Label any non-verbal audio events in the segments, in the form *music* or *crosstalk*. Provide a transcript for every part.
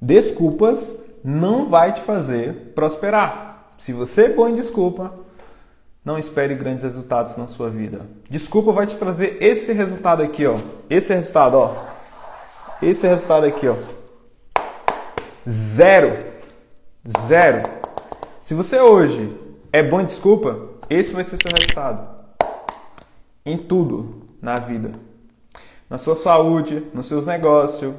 Desculpas não vai te fazer prosperar. Se você põe desculpa, não espere grandes resultados na sua vida. Desculpa vai te trazer esse resultado aqui, ó. Esse resultado, ó. Esse resultado aqui, ó. Zero. Zero. Se você hoje é bom em desculpa, esse vai ser seu resultado. Em tudo na vida. Na sua saúde, nos seus negócios,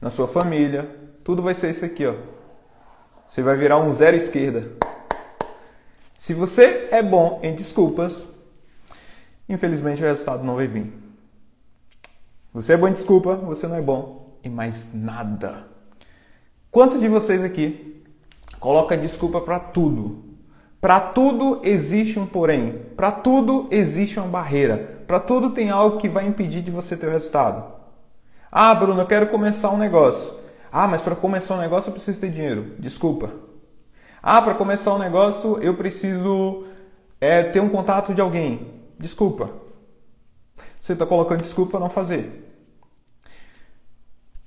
na sua família, tudo vai ser isso aqui, ó. Você vai virar um zero esquerda. Se você é bom em desculpas, infelizmente o resultado não vai vir. Você é bom em desculpa, você não é bom em mais nada. Quantos de vocês aqui coloca desculpa para tudo? Para tudo existe um porém. Para tudo existe uma barreira. Para tudo tem algo que vai impedir de você ter o resultado. Ah, Bruno, eu quero começar um negócio. Ah, mas para começar um negócio eu preciso ter dinheiro. Desculpa. Ah, para começar um negócio eu preciso é, ter um contato de alguém. Desculpa. Você está colocando desculpa para não fazer.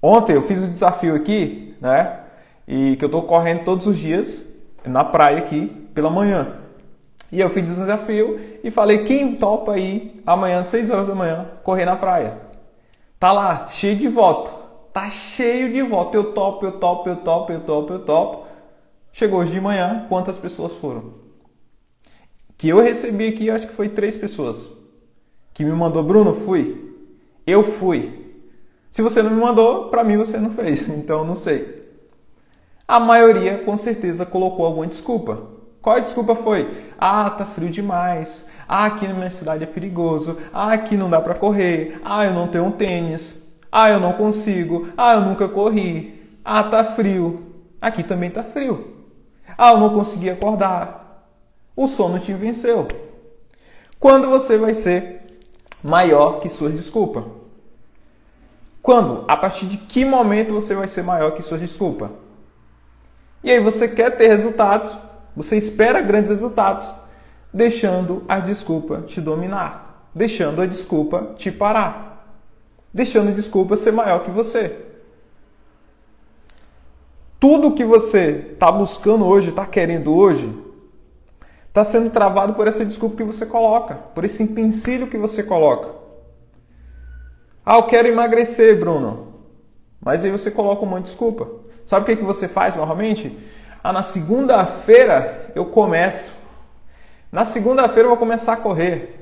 Ontem eu fiz o um desafio aqui, né? E que eu estou correndo todos os dias na praia aqui pela manhã. E eu fiz o desafio e falei: quem topa aí amanhã, 6 horas da manhã, correr na praia? Tá lá, cheio de voto. Tá cheio de voto. Eu topo, eu topo, eu topo, eu topo, eu topo. Chegou hoje de manhã, quantas pessoas foram? Que eu recebi aqui, acho que foi três pessoas. Que me mandou, Bruno, fui. Eu fui. Se você não me mandou, para mim você não fez. *laughs* Então não sei. A maioria, com certeza, colocou alguma desculpa. Qual a desculpa foi? Ah, tá frio demais. Ah, aqui na minha cidade é perigoso. Ah, aqui não dá para correr. Ah, eu não tenho um tênis. Ah, eu não consigo. Ah, eu nunca corri. Ah, tá frio. Aqui também tá frio. Ah, eu não consegui acordar. O sono te venceu. Quando você vai ser maior que sua desculpa? Quando? A partir de que momento você vai ser maior que sua desculpa? E aí você quer ter resultados, você espera grandes resultados, deixando a desculpa te dominar, deixando a desculpa te parar deixando desculpa ser maior que você. Tudo que você está buscando hoje, está querendo hoje, está sendo travado por essa desculpa que você coloca, por esse empecilho que você coloca. Ah, eu quero emagrecer, Bruno. Mas aí você coloca uma desculpa. Sabe o que, que você faz normalmente? Ah, na segunda-feira eu começo. Na segunda-feira eu vou começar a correr.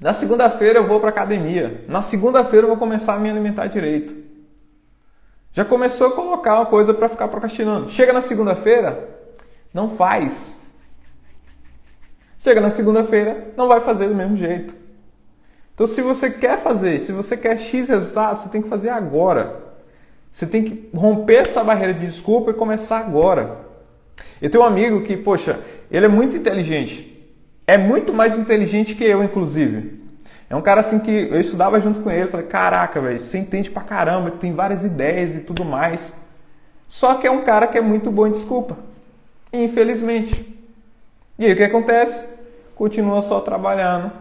Na segunda-feira eu vou para academia. Na segunda-feira eu vou começar a me alimentar direito. Já começou a colocar uma coisa para ficar procrastinando. Chega na segunda-feira, não faz. Chega na segunda-feira, não vai fazer do mesmo jeito. Então, se você quer fazer, se você quer X resultados, você tem que fazer agora. Você tem que romper essa barreira de desculpa e começar agora. Eu tenho um amigo que, poxa, ele é muito inteligente. É muito mais inteligente que eu, inclusive. É um cara assim que eu estudava junto com ele, falei, caraca, velho, você entende pra caramba, tem várias ideias e tudo mais. Só que é um cara que é muito bom em desculpa. Infelizmente. E aí o que acontece? Continua só trabalhando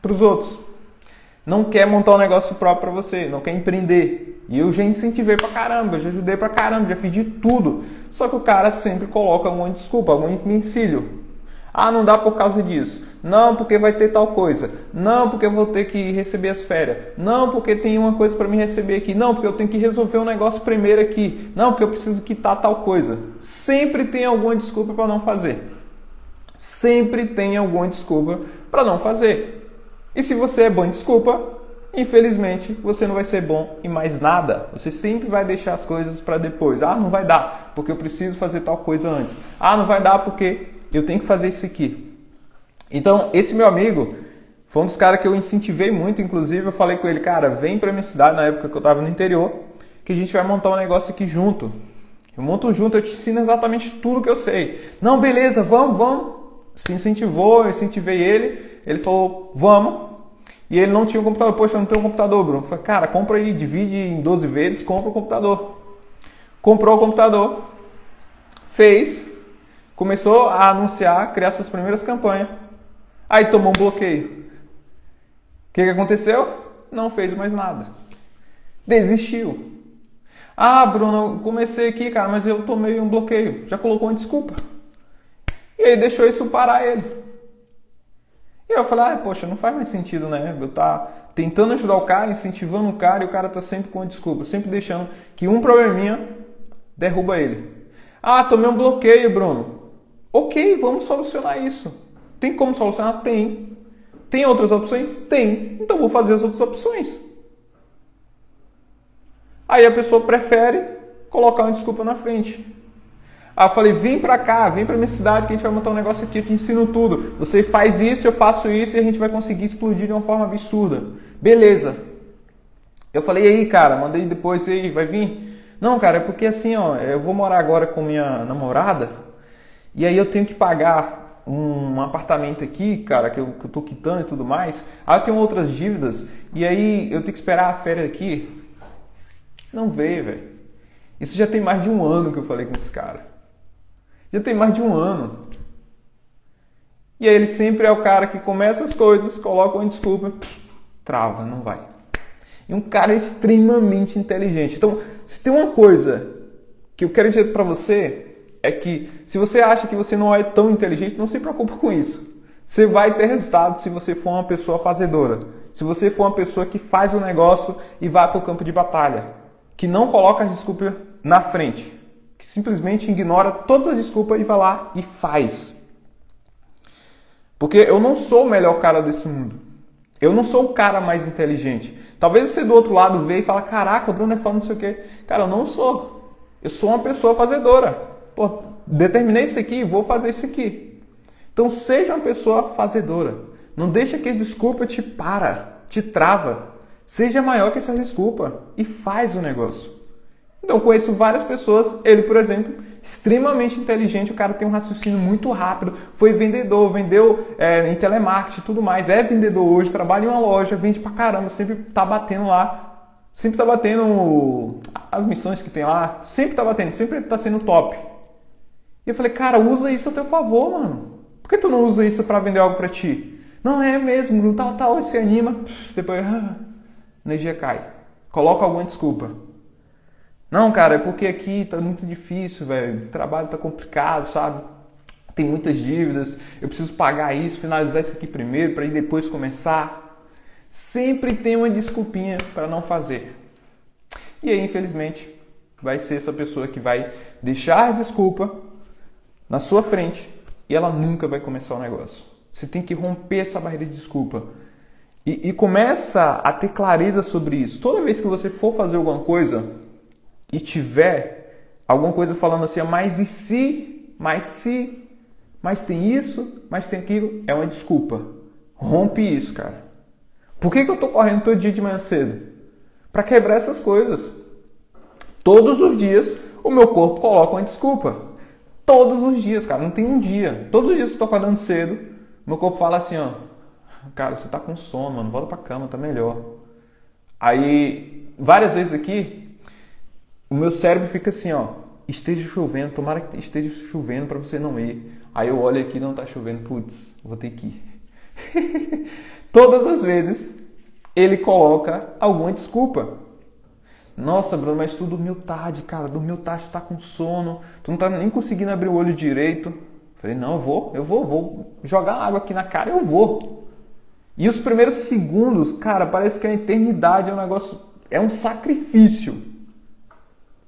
para os outros. Não quer montar um negócio próprio para você, não quer empreender. E eu já incentivei pra caramba, já ajudei pra caramba, já fiz de tudo. Só que o cara sempre coloca alguma desculpa, algum empecilho. Ah, não dá por causa disso. Não, porque vai ter tal coisa. Não, porque eu vou ter que receber as férias. Não, porque tem uma coisa para me receber aqui. Não, porque eu tenho que resolver um negócio primeiro aqui. Não, porque eu preciso quitar tal coisa. Sempre tem alguma desculpa para não fazer. Sempre tem alguma desculpa para não fazer. E se você é bom em desculpa, infelizmente você não vai ser bom em mais nada. Você sempre vai deixar as coisas para depois. Ah, não vai dar, porque eu preciso fazer tal coisa antes. Ah, não vai dar porque eu tenho que fazer isso aqui. Então, esse meu amigo foi um dos caras que eu incentivei muito, inclusive eu falei com ele, cara, vem para minha cidade na época que eu estava no interior, que a gente vai montar um negócio aqui junto. Eu monto junto, eu te ensino exatamente tudo que eu sei. Não, beleza, vamos, vamos. Se incentivou, eu incentivei ele, ele falou, vamos. E ele não tinha um computador. Poxa, eu não tenho um computador, Bruno. Eu falei, cara, compra aí, divide em 12 vezes, compra o computador. Comprou o computador, fez, Começou a anunciar, criar suas primeiras campanhas. Aí tomou um bloqueio. O que, que aconteceu? Não fez mais nada. Desistiu. Ah, Bruno, comecei aqui, cara, mas eu tomei um bloqueio. Já colocou uma desculpa. E aí deixou isso parar ele. E eu falei, ah, poxa, não faz mais sentido, né? Eu tá tentando ajudar o cara, incentivando o cara e o cara tá sempre com desculpa, sempre deixando que um probleminha derruba ele. Ah, tomei um bloqueio, Bruno. Ok, vamos solucionar isso. Tem como solucionar? Tem. Tem outras opções? Tem. Então vou fazer as outras opções. Aí a pessoa prefere colocar uma desculpa na frente. Eu falei, vem pra cá, vem pra minha cidade que a gente vai montar um negócio aqui, eu te ensino tudo. Você faz isso, eu faço isso e a gente vai conseguir explodir de uma forma absurda. Beleza. Eu falei, aí, cara, mandei depois, aí, vai vir? Não, cara, é porque assim, ó, eu vou morar agora com minha namorada e aí eu tenho que pagar um apartamento aqui, cara, que eu, que eu tô quitando e tudo mais. Aí eu tenho outras dívidas e aí eu tenho que esperar a férias aqui. Não veio, velho. Isso já tem mais de um ano que eu falei com esse cara. Já tem mais de um ano. E aí ele sempre é o cara que começa as coisas, coloca uma desculpa, pff, trava, não vai. E um cara extremamente inteligente. Então, se tem uma coisa que eu quero dizer para você é que se você acha que você não é tão inteligente, não se preocupe com isso. Você vai ter resultado se você for uma pessoa fazedora. Se você for uma pessoa que faz o negócio e vai para o campo de batalha que não coloca as desculpas na frente, que simplesmente ignora todas as desculpas e vai lá e faz. Porque eu não sou o melhor cara desse mundo. Eu não sou o cara mais inteligente. Talvez você do outro lado veja e fala: Caraca, o Bruno é fã, não sei o quê. Cara, eu não sou. Eu sou uma pessoa fazedora. Pô, determinei isso aqui, vou fazer isso aqui. Então seja uma pessoa fazedora. Não deixa que a desculpa te para, te trava. Seja maior que essa desculpa e faz o negócio. Então, conheço várias pessoas, ele, por exemplo, extremamente inteligente, o cara tem um raciocínio muito rápido, foi vendedor, vendeu é, em telemarketing tudo mais, é vendedor hoje, trabalha em uma loja, vende pra caramba, sempre tá batendo lá, sempre tá batendo as missões que tem lá, sempre tá batendo, sempre tá sendo top. E eu falei, cara, usa isso a teu favor, mano. Por que tu não usa isso para vender algo para ti? Não é mesmo, tal, tal, se anima, depois *laughs* energia cai. Coloca alguma desculpa. Não, cara, é porque aqui tá muito difícil, velho. O trabalho tá complicado, sabe? Tem muitas dívidas, eu preciso pagar isso, finalizar isso aqui primeiro para ir depois começar. Sempre tem uma desculpinha para não fazer. E aí, infelizmente, vai ser essa pessoa que vai deixar a desculpa na sua frente e ela nunca vai começar o negócio. Você tem que romper essa barreira de desculpa. E, e, começa a ter clareza sobre isso. Toda vez que você for fazer alguma coisa e tiver alguma coisa falando assim, ah, mas e se, mas se, mas tem isso, mas tem aquilo, é uma desculpa. Rompe isso, cara. Por que, que eu estou correndo todo dia de manhã cedo? Para quebrar essas coisas. Todos os dias o meu corpo coloca uma desculpa. Todos os dias, cara. Não tem um dia. Todos os dias que eu estou acordando cedo, meu corpo fala assim, ó cara, você tá com sono, mano, volta pra cama, tá melhor. Aí, várias vezes aqui, o meu cérebro fica assim, ó, esteja chovendo, tomara que esteja chovendo para você não ir. Aí eu olho aqui, não tá chovendo, putz, vou ter que ir. *laughs* Todas as vezes ele coloca alguma desculpa. Nossa, Bruno, mas tu dormiu tarde, cara, dormiu tarde, tu tá com sono, tu não tá nem conseguindo abrir o olho direito. Falei, não, eu vou, eu vou, vou jogar água aqui na cara, eu vou. E os primeiros segundos, cara, parece que a eternidade é um negócio, é um sacrifício.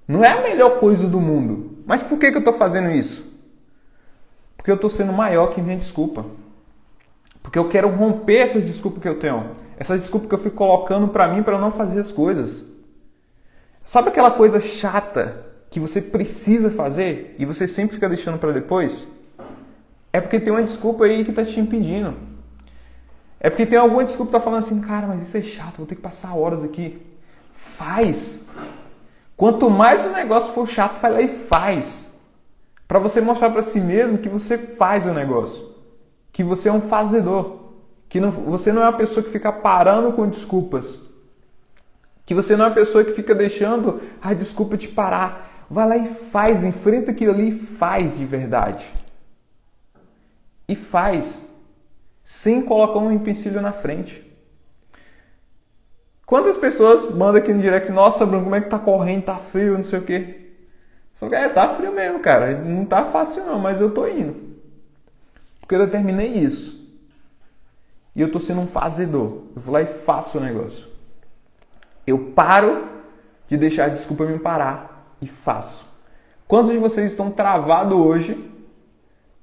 Não é a melhor coisa do mundo. Mas por que, que eu estou fazendo isso? Porque eu estou sendo maior que minha desculpa. Porque eu quero romper essas desculpas que eu tenho. Essas desculpas que eu fico colocando para mim para não fazer as coisas. Sabe aquela coisa chata que você precisa fazer e você sempre fica deixando para depois? É porque tem uma desculpa aí que está te impedindo. É porque tem alguma desculpa que tá falando assim, cara, mas isso é chato, vou ter que passar horas aqui. Faz. Quanto mais o negócio for chato, vai lá e faz. Para você mostrar para si mesmo que você faz o negócio. Que você é um fazedor. Que não, você não é uma pessoa que fica parando com desculpas. Que você não é uma pessoa que fica deixando a desculpa te parar. Vai lá e faz, enfrenta aquilo ali e faz de verdade. E faz sem colocar um empecilho na frente. Quantas pessoas mandam aqui no direct, nossa, Bruno, como é que tá correndo, tá frio, não sei o quê. Falo, é, tá frio mesmo, cara. Não tá fácil não, mas eu tô indo. Porque eu determinei isso. E eu tô sendo um fazedor. Eu vou lá e faço o negócio. Eu paro de deixar a desculpa me parar e faço. Quantos de vocês estão travados hoje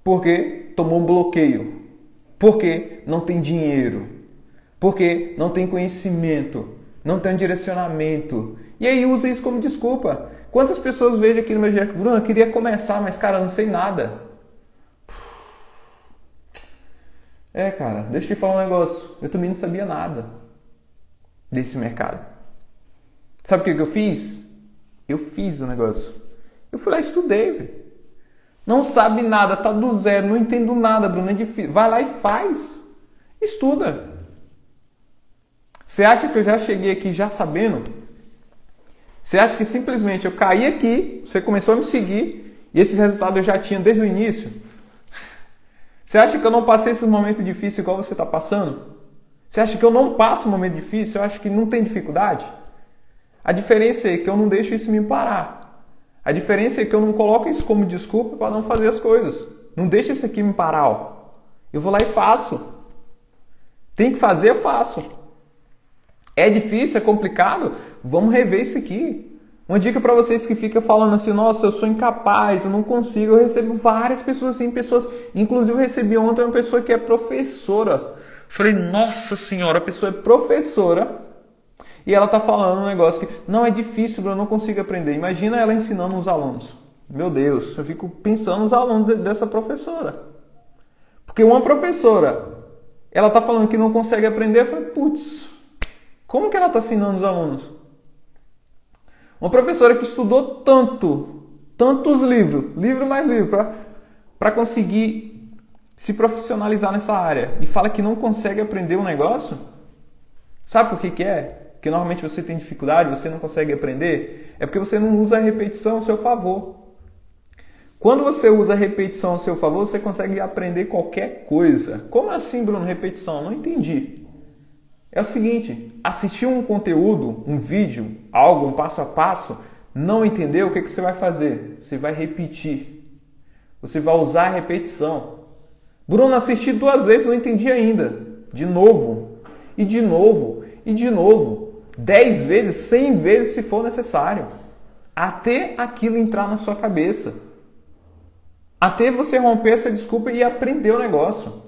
porque tomou um bloqueio? Porque não tem dinheiro? Porque não tem conhecimento? Não tem um direcionamento? E aí usa isso como desculpa. Quantas pessoas vejo aqui no meu dia, Bruno, eu queria começar, mas cara, eu não sei nada. É, cara, deixa eu te falar um negócio. Eu também não sabia nada desse mercado. Sabe o que eu fiz? Eu fiz o negócio. Eu fui lá e estudei, velho. Não sabe nada, tá do zero, não entendo nada, Bruno, é difícil. Vai lá e faz. Estuda. Você acha que eu já cheguei aqui já sabendo? Você acha que simplesmente eu caí aqui, você começou a me seguir e esses resultados eu já tinha desde o início? Você acha que eu não passei esse momento difícil igual você está passando? Você acha que eu não passo um momento difícil? Eu acho que não tem dificuldade? A diferença é que eu não deixo isso me parar. A diferença é que eu não coloco isso como desculpa para não fazer as coisas. Não deixa isso aqui me parar. Ó. Eu vou lá e faço. Tem que fazer, eu faço. É difícil, é complicado? Vamos rever isso aqui. Uma dica para vocês que fica falando assim, nossa, eu sou incapaz, eu não consigo. Eu recebo várias pessoas assim, pessoas. Inclusive, eu recebi ontem uma pessoa que é professora. Falei, nossa senhora, a pessoa é professora e ela está falando um negócio que não é difícil, eu não consigo aprender. Imagina ela ensinando os alunos. Meu Deus, eu fico pensando nos alunos dessa professora. Porque uma professora, ela está falando que não consegue aprender, eu falei, putz, como que ela está ensinando os alunos? Uma professora que estudou tanto, tantos livros, livro mais livro, para conseguir se profissionalizar nessa área e fala que não consegue aprender um negócio, sabe por que, que é? Que normalmente você tem dificuldade, você não consegue aprender, é porque você não usa a repetição a seu favor. Quando você usa a repetição a seu favor, você consegue aprender qualquer coisa. Como assim, Bruno, repetição? Não entendi. É o seguinte, assistir um conteúdo, um vídeo, algo, um passo a passo, não entendeu, o que, que você vai fazer? Você vai repetir. Você vai usar a repetição. Bruno, assisti duas vezes, não entendi ainda. De novo. E de novo. E de novo. 10 vezes, 100 vezes se for necessário, até aquilo entrar na sua cabeça. Até você romper essa desculpa e aprender o negócio.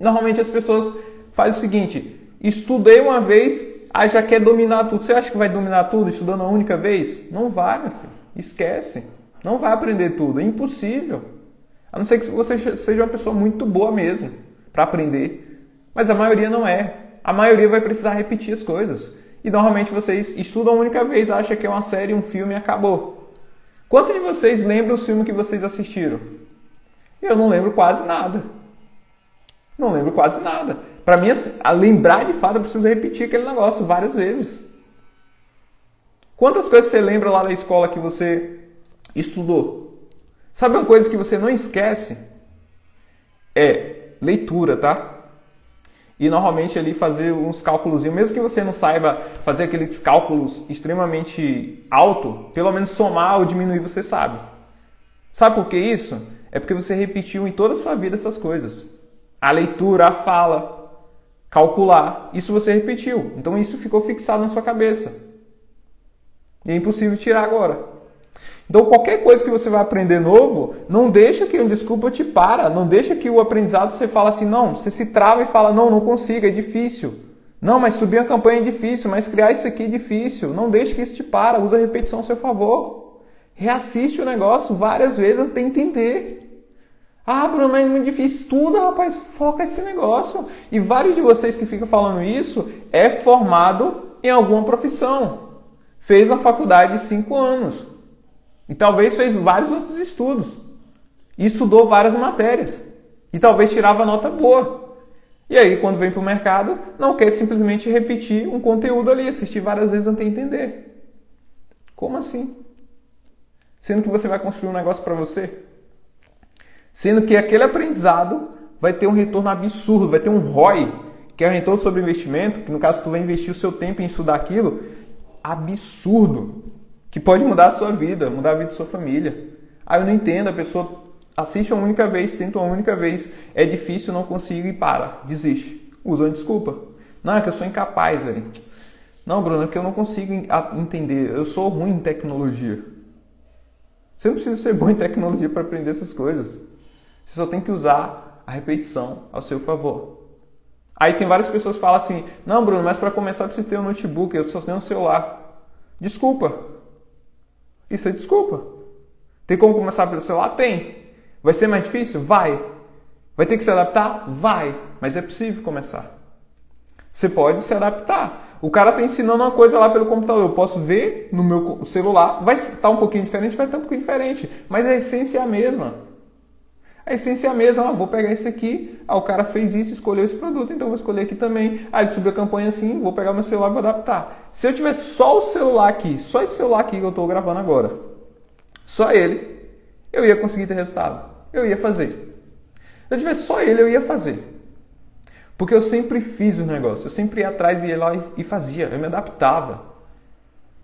Normalmente as pessoas fazem o seguinte: estudei uma vez, aí já quer dominar tudo. Você acha que vai dominar tudo estudando uma única vez? Não vai, meu filho. Esquece. Não vai aprender tudo. É impossível. A não ser que você seja uma pessoa muito boa mesmo para aprender. Mas a maioria não é. A maioria vai precisar repetir as coisas e normalmente vocês estudam uma única vez, acham que é uma série, um filme e acabou. Quantos de vocês lembram o filme que vocês assistiram? Eu não lembro quase nada. Não lembro quase nada. Para mim, a lembrar de fato, eu preciso repetir aquele negócio várias vezes. Quantas coisas você lembra lá da escola que você estudou? Sabe uma coisa que você não esquece? É leitura, tá? E normalmente ali fazer uns cálculos, mesmo que você não saiba fazer aqueles cálculos extremamente alto, pelo menos somar ou diminuir você sabe. Sabe por que isso? É porque você repetiu em toda a sua vida essas coisas. A leitura, a fala, calcular, isso você repetiu. Então isso ficou fixado na sua cabeça. E é impossível tirar agora. Então, qualquer coisa que você vai aprender novo, não deixa que um desculpa te para, não deixa que o aprendizado você fala assim, não, você se trava e fala, não, não consigo, é difícil. Não, mas subir a campanha é difícil, mas criar isso aqui é difícil. Não deixe que isso te para, usa a repetição a seu favor. Reassiste o negócio várias vezes até entender. Ah, Bruno, mas é muito difícil. Estuda, rapaz, foca esse negócio. E vários de vocês que ficam falando isso é formado em alguma profissão. Fez uma faculdade de cinco anos e talvez fez vários outros estudos. E estudou várias matérias. E talvez tirava nota boa. E aí, quando vem para o mercado, não quer simplesmente repetir um conteúdo ali, assistir várias vezes até entender. Como assim? Sendo que você vai construir um negócio para você. Sendo que aquele aprendizado vai ter um retorno absurdo, vai ter um ROI que orientou sobre investimento, que no caso tu vai investir o seu tempo em estudar aquilo, absurdo, que pode mudar a sua vida, mudar a vida da sua família. Ah, eu não entendo, a pessoa assiste uma única vez, tenta uma única vez, é difícil, não consigo e para, desiste. Usa uma desculpa. Não, é que eu sou incapaz, velho. Não, Bruno, é que eu não consigo entender, eu sou ruim em tecnologia. Você não precisa ser bom em tecnologia para aprender essas coisas. Você só tem que usar a repetição ao seu favor. Aí tem várias pessoas que falam assim: Não, Bruno, mas para começar eu preciso ter um notebook, eu só tenho um celular. Desculpa. Isso é desculpa. Tem como começar pelo celular? Tem. Vai ser mais difícil? Vai. Vai ter que se adaptar? Vai. Mas é possível começar. Você pode se adaptar. O cara está ensinando uma coisa lá pelo computador. Eu posso ver no meu celular. Vai estar um pouquinho diferente, vai estar um pouquinho diferente. Mas a essência é a mesma. A essência é a mesma. Ah, vou pegar esse aqui. Ah, o cara fez isso, escolheu esse produto, então vou escolher aqui também. Ah, ele subiu a campanha assim, vou pegar meu celular e vou adaptar. Se eu tiver só o celular aqui, só esse celular aqui que eu estou gravando agora, só ele, eu ia conseguir ter resultado. Eu ia fazer. Se eu tivesse só ele, eu ia fazer. Porque eu sempre fiz o negócio, eu sempre ia atrás e ia lá e fazia, eu me adaptava.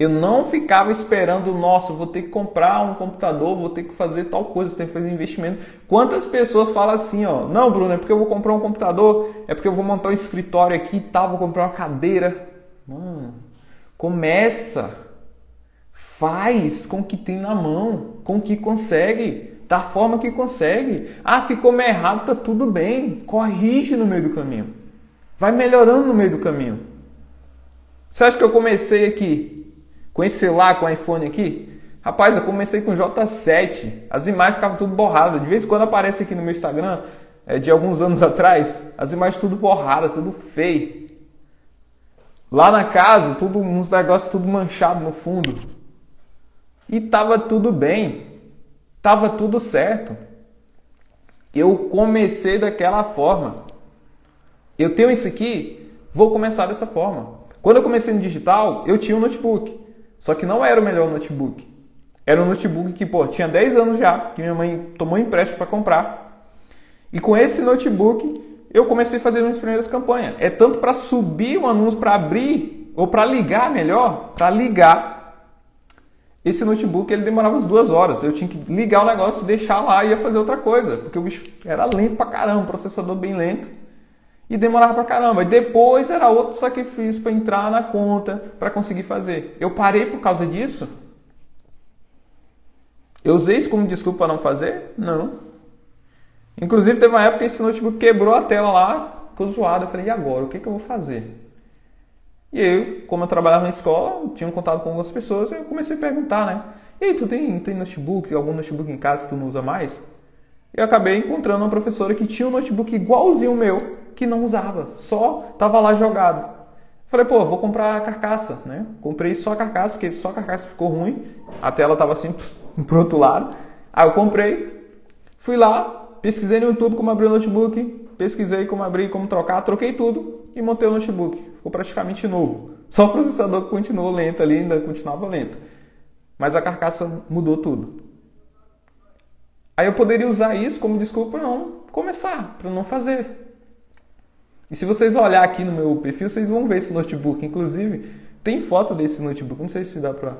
Eu não ficava esperando, nossa, vou ter que comprar um computador, vou ter que fazer tal coisa, ter que fazer investimento. Quantas pessoas falam assim, ó, não, Bruno, é porque eu vou comprar um computador, é porque eu vou montar um escritório aqui e tal, vou comprar uma cadeira. Mano, começa, faz com o que tem na mão, com o que consegue da forma que consegue. Ah, ficou meio errado, tá tudo bem. Corrige no meio do caminho. Vai melhorando no meio do caminho. Você acha que eu comecei aqui com esse celular, com o iPhone aqui? Rapaz, eu comecei com J7. As imagens ficavam tudo borradas. De vez em quando aparece aqui no meu Instagram, é, de alguns anos atrás, as imagens tudo borradas, tudo feio. Lá na casa, tudo uns negócios tudo manchado no fundo. E tava tudo bem. Tava tudo certo. Eu comecei daquela forma. Eu tenho isso aqui, vou começar dessa forma. Quando eu comecei no digital, eu tinha um notebook. Só que não era o melhor notebook. Era um notebook que, pô, tinha 10 anos já, que minha mãe tomou um empréstimo para comprar. E com esse notebook, eu comecei a fazer minhas primeiras campanhas. É tanto para subir o anúncio, para abrir, ou para ligar melhor, para ligar esse notebook ele demorava umas duas horas. Eu tinha que ligar o negócio, deixar lá e ia fazer outra coisa, porque o bicho era lento pra caramba, processador bem lento e demorava pra caramba. E depois era outro sacrifício para entrar na conta, para conseguir fazer. Eu parei por causa disso? Eu usei isso como desculpa para não fazer? Não. Inclusive teve uma época que esse notebook quebrou a tela lá, ficou zoado. Eu falei, e agora? O que, que eu vou fazer? E eu, como eu trabalhava na escola, tinha um contato com algumas pessoas, eu comecei a perguntar, né? E aí, tu tem, tem notebook, algum notebook em casa que tu não usa mais? Eu acabei encontrando uma professora que tinha um notebook igualzinho o meu, que não usava, só tava lá jogado. Falei, pô, vou comprar a carcaça, né? Comprei só a carcaça, porque só a carcaça ficou ruim, a tela tava assim *laughs* pro outro lado. Aí eu comprei, fui lá, pesquisei no YouTube como abrir o notebook, pesquisei como abrir, como trocar, troquei tudo e montei o notebook. Ficou praticamente novo. Só o processador continuou lento ali, ainda continuava lento. Mas a carcaça mudou tudo. Aí eu poderia usar isso como desculpa para não começar, para não fazer. E se vocês olhar aqui no meu perfil, vocês vão ver esse notebook. Inclusive, tem foto desse notebook. Não sei se dá para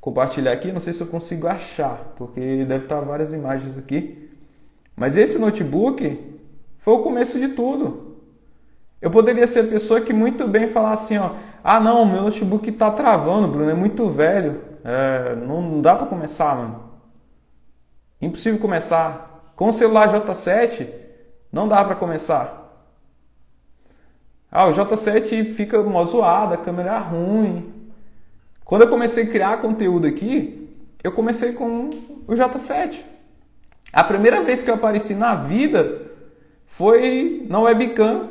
compartilhar aqui, não sei se eu consigo achar, porque deve estar várias imagens aqui. Mas esse notebook foi o começo de tudo. Eu poderia ser a pessoa que muito bem falar assim, ó, ah não, meu notebook está travando, Bruno, é muito velho, é, não dá para começar, mano. Impossível começar. Com o celular J7, não dá para começar. Ah, o J7 fica mó zoado, a câmera é ruim. Quando eu comecei a criar conteúdo aqui, eu comecei com o J7. A primeira vez que eu apareci na vida foi na webcam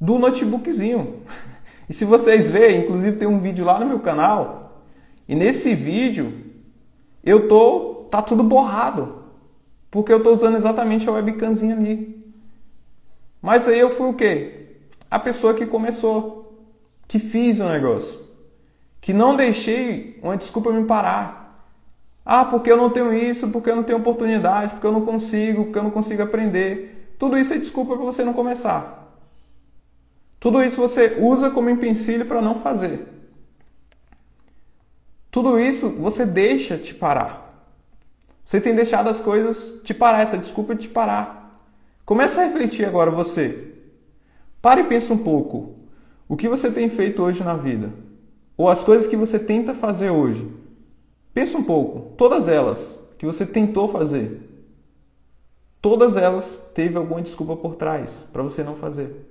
do notebookzinho. *laughs* E se vocês verem, inclusive tem um vídeo lá no meu canal, e nesse vídeo eu tô tá tudo borrado, porque eu tô usando exatamente a webcamzinha ali. Mas aí eu fui o quê? A pessoa que começou, que fiz o negócio, que não deixei uma desculpa me parar. Ah, porque eu não tenho isso, porque eu não tenho oportunidade, porque eu não consigo, porque eu não consigo aprender. Tudo isso é desculpa para você não começar. Tudo isso você usa como empecilho para não fazer. Tudo isso você deixa te parar. Você tem deixado as coisas te parar, essa desculpa te parar. Começa a refletir agora você. Pare e pensa um pouco. O que você tem feito hoje na vida? Ou as coisas que você tenta fazer hoje? Pensa um pouco. Todas elas que você tentou fazer. Todas elas teve alguma desculpa por trás para você não fazer.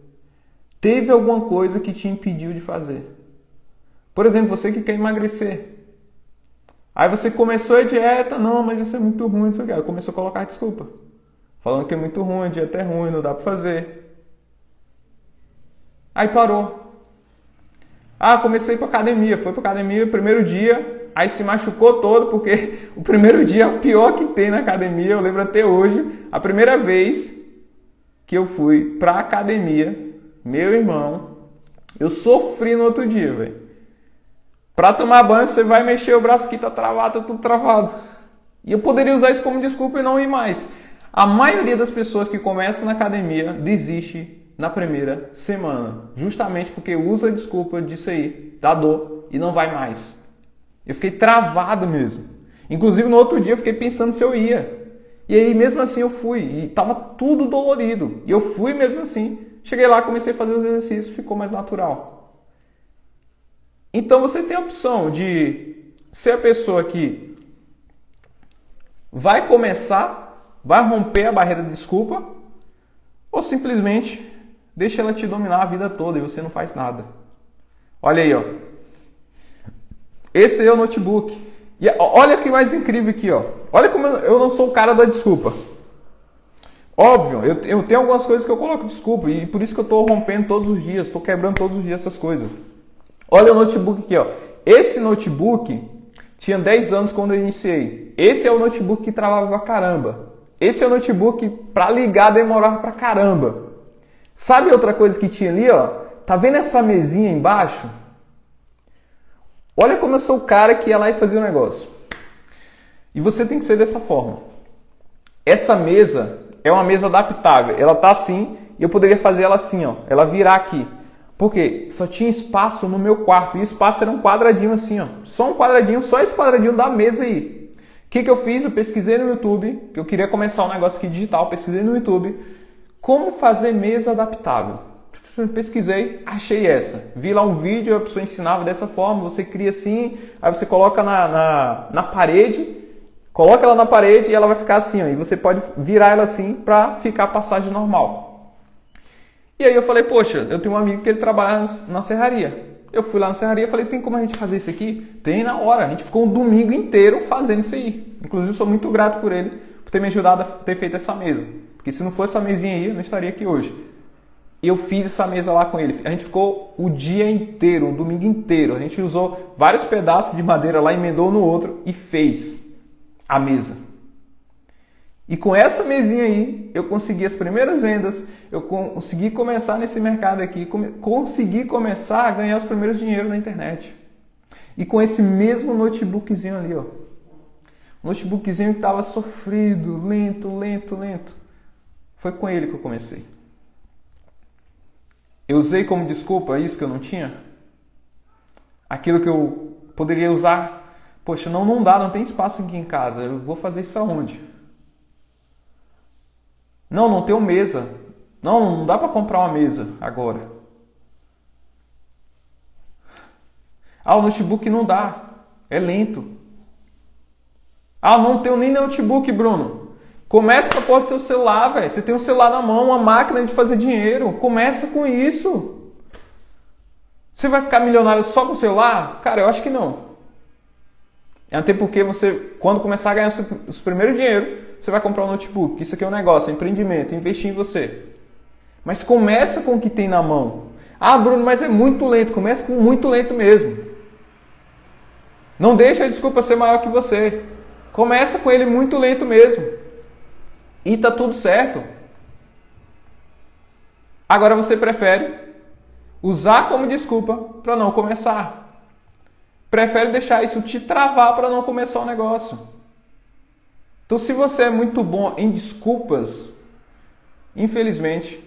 Teve alguma coisa que te impediu de fazer. Por exemplo, você que quer emagrecer. Aí você começou a dieta, não, mas isso é muito ruim, não sei o que. Aí começou a colocar desculpa. Falando que é muito ruim, a dieta é ruim, não dá para fazer. Aí parou. Ah, comecei para academia, foi para academia, primeiro dia, aí se machucou todo, porque *laughs* o primeiro dia é o pior que tem na academia. Eu lembro até hoje, a primeira vez que eu fui para academia, meu irmão, eu sofri no outro dia, velho. Para tomar banho, você vai mexer o braço aqui, tá travado, tá tudo travado. E eu poderia usar isso como desculpa e não ir mais. A maioria das pessoas que começam na academia desiste na primeira semana, justamente porque usa a desculpa disso aí, da dor, e não vai mais. Eu fiquei travado mesmo. Inclusive no outro dia eu fiquei pensando se eu ia. E aí mesmo assim eu fui e tava tudo dolorido. E eu fui mesmo assim. Cheguei lá, comecei a fazer os exercícios, ficou mais natural. Então você tem a opção de ser a pessoa que vai começar, vai romper a barreira de desculpa, ou simplesmente deixa ela te dominar a vida toda e você não faz nada. Olha aí, ó. Esse é o notebook. E olha que mais incrível aqui, ó. Olha como eu não sou o cara da desculpa. Óbvio, eu, eu tenho algumas coisas que eu coloco desculpa e por isso que eu estou rompendo todos os dias, estou quebrando todos os dias essas coisas. Olha o notebook aqui, ó. Esse notebook tinha 10 anos quando eu iniciei. Esse é o notebook que travava pra caramba. Esse é o notebook para ligar demorava pra caramba. Sabe outra coisa que tinha ali, ó? Tá vendo essa mesinha embaixo? Olha como eu sou o cara que ia lá e fazia o negócio. E você tem que ser dessa forma. Essa mesa é uma mesa adaptável. Ela tá assim e eu poderia fazer ela assim, ó. Ela virar aqui. Porque só tinha espaço no meu quarto. E o espaço era um quadradinho assim, ó. Só um quadradinho, só esse quadradinho da mesa aí. O que, que eu fiz? Eu pesquisei no YouTube, que eu queria começar um negócio aqui digital, pesquisei no YouTube como fazer mesa adaptável. Pesquisei, achei essa. Vi lá um vídeo, a pessoa ensinava dessa forma, você cria assim, aí você coloca na, na, na parede, coloca ela na parede e ela vai ficar assim, ó, e você pode virar ela assim para ficar a passagem normal. E aí eu falei, poxa, eu tenho um amigo que ele trabalha na serraria. Eu fui lá na serraria e falei, tem como a gente fazer isso aqui? Tem na hora. A gente ficou um domingo inteiro fazendo isso aí. Inclusive, sou muito grato por ele, por ter me ajudado a ter feito essa mesa. Porque se não fosse essa mesinha aí, eu não estaria aqui hoje. Eu fiz essa mesa lá com ele. A gente ficou o dia inteiro, o domingo inteiro. A gente usou vários pedaços de madeira lá, emendou no outro e fez a mesa. E com essa mesinha aí, eu consegui as primeiras vendas, eu consegui começar nesse mercado aqui, consegui começar a ganhar os primeiros dinheiros na internet. E com esse mesmo notebookzinho ali, ó. Notebookzinho que estava sofrido, lento, lento, lento. Foi com ele que eu comecei. Eu usei como desculpa isso que eu não tinha? Aquilo que eu poderia usar. Poxa, não, não dá, não tem espaço aqui em casa. Eu vou fazer isso aonde? Não, não tenho mesa. Não, não dá para comprar uma mesa agora. Ah, o notebook não dá. É lento. Ah, não tenho nem notebook, Bruno. Começa com a porta do seu celular, velho. Você tem um celular na mão, uma máquina de fazer dinheiro. Começa com isso. Você vai ficar milionário só com o celular? Cara, eu acho que não. Até porque você, quando começar a ganhar os primeiros dinheiro, você vai comprar um notebook. Isso aqui é um negócio, é um empreendimento, investir em você. Mas começa com o que tem na mão. Ah, Bruno, mas é muito lento. Começa com muito lento mesmo. Não deixa a desculpa ser maior que você. Começa com ele muito lento mesmo. E tá tudo certo. Agora você prefere usar como desculpa para não começar. Prefere deixar isso te travar para não começar o negócio. Então, se você é muito bom em desculpas, infelizmente,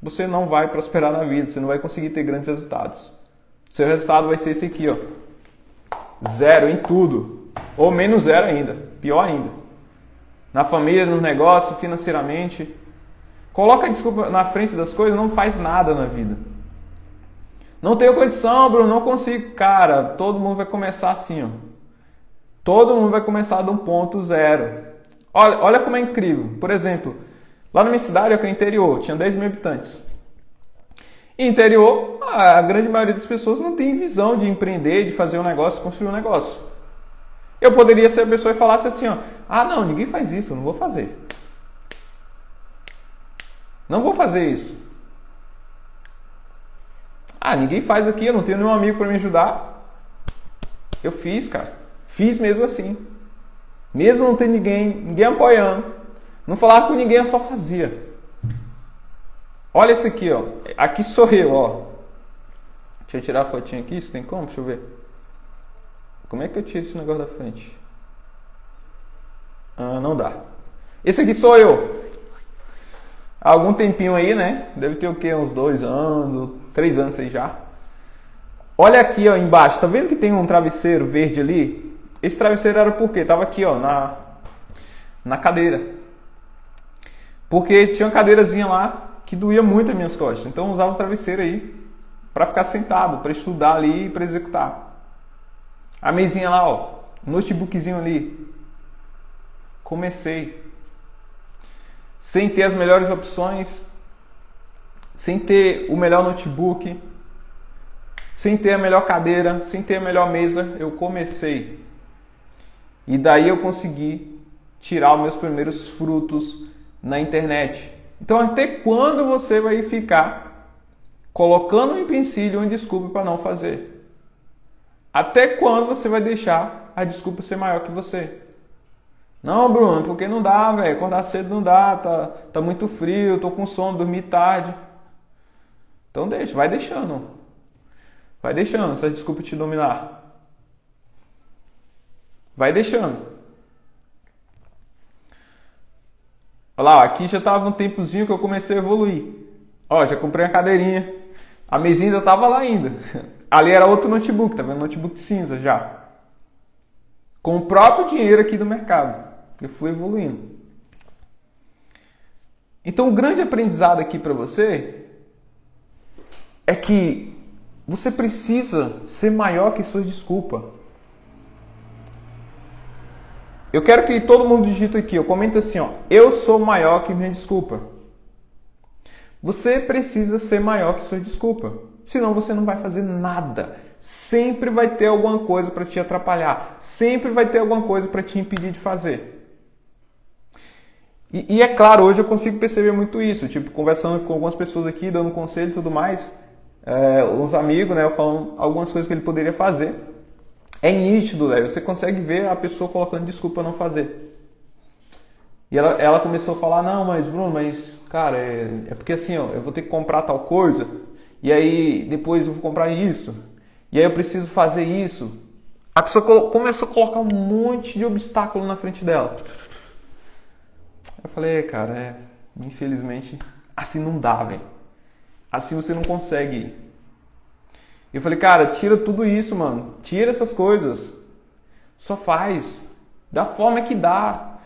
você não vai prosperar na vida, você não vai conseguir ter grandes resultados. Seu resultado vai ser esse aqui, ó. Zero em tudo. Ou menos zero ainda. Pior ainda. Na família, no negócio, financeiramente. Coloca a desculpa na frente das coisas, não faz nada na vida. Não tenho condição, Bruno, não consigo. Cara, todo mundo vai começar assim, ó. Todo mundo vai começar de um ponto zero. Olha, olha como é incrível. Por exemplo, lá na minha cidade, que é interior, tinha 10 mil habitantes. interior, a grande maioria das pessoas não tem visão de empreender, de fazer um negócio, construir um negócio. Eu poderia ser a pessoa e falasse assim, ó, ah não, ninguém faz isso, não vou fazer. Não vou fazer isso. Ah, ninguém faz aqui, eu não tenho nenhum amigo para me ajudar. Eu fiz, cara. Fiz mesmo assim. Mesmo não ter ninguém, ninguém apoiando. Não falava com ninguém, eu só fazia. Olha esse aqui, ó. Aqui sou eu, ó. Deixa eu tirar a fotinha aqui, isso tem como? Deixa eu ver. Como é que eu tiro esse negócio da frente? Ah, não dá. Esse aqui sou eu. Há algum tempinho aí, né? Deve ter o quê? Uns dois anos, três anos aí já. Olha aqui, ó, embaixo. Tá vendo que tem um travesseiro verde ali? Esse travesseiro era por quê? Tava aqui, ó, na, na cadeira. Porque tinha uma cadeirazinha lá que doía muito as minhas costas. Então eu usava o travesseiro aí para ficar sentado, para estudar ali e para executar. A mesinha lá, ó, notebookzinho ali. Comecei. Sem ter as melhores opções, sem ter o melhor notebook, sem ter a melhor cadeira, sem ter a melhor mesa, eu comecei. E daí eu consegui tirar os meus primeiros frutos na internet. Então, até quando você vai ficar colocando um empecilho, uma desculpa para não fazer? Até quando você vai deixar a desculpa ser maior que você? Não, Bruno, porque não dá, velho. Acordar cedo não dá, tá, tá muito frio, tô com sono, dormi tarde. Então deixa, vai deixando. Vai deixando essa desculpa te dominar. Vai deixando. Olha lá, aqui já tava um tempozinho que eu comecei a evoluir. Ó, já comprei uma cadeirinha. A mesinha ainda tava lá ainda. *laughs* Ali era outro notebook, tá vendo? Notebook cinza já. Com o próprio dinheiro aqui do mercado. Eu fui evoluindo. Então, o grande aprendizado aqui para você é que você precisa ser maior que sua desculpa. Eu quero que todo mundo digite aqui, eu comento assim, ó, eu sou maior que minha desculpa. Você precisa ser maior que sua desculpa. Senão você não vai fazer nada. Sempre vai ter alguma coisa para te atrapalhar. Sempre vai ter alguma coisa para te impedir de fazer. E, e, é claro, hoje eu consigo perceber muito isso. Tipo, conversando com algumas pessoas aqui, dando conselho e tudo mais. É, uns amigos, né? Eu falando algumas coisas que ele poderia fazer. É nítido, né? Você consegue ver a pessoa colocando desculpa não fazer. E ela, ela começou a falar, não, mas Bruno, mas, cara, é, é porque assim, ó, eu vou ter que comprar tal coisa e aí depois eu vou comprar isso, e aí eu preciso fazer isso. A pessoa começou a colocar um monte de obstáculo na frente dela. Eu falei, cara, é, infelizmente, assim não dá, velho. Assim você não consegue. Eu falei, cara, tira tudo isso, mano. Tira essas coisas. Só faz. Da forma que dá.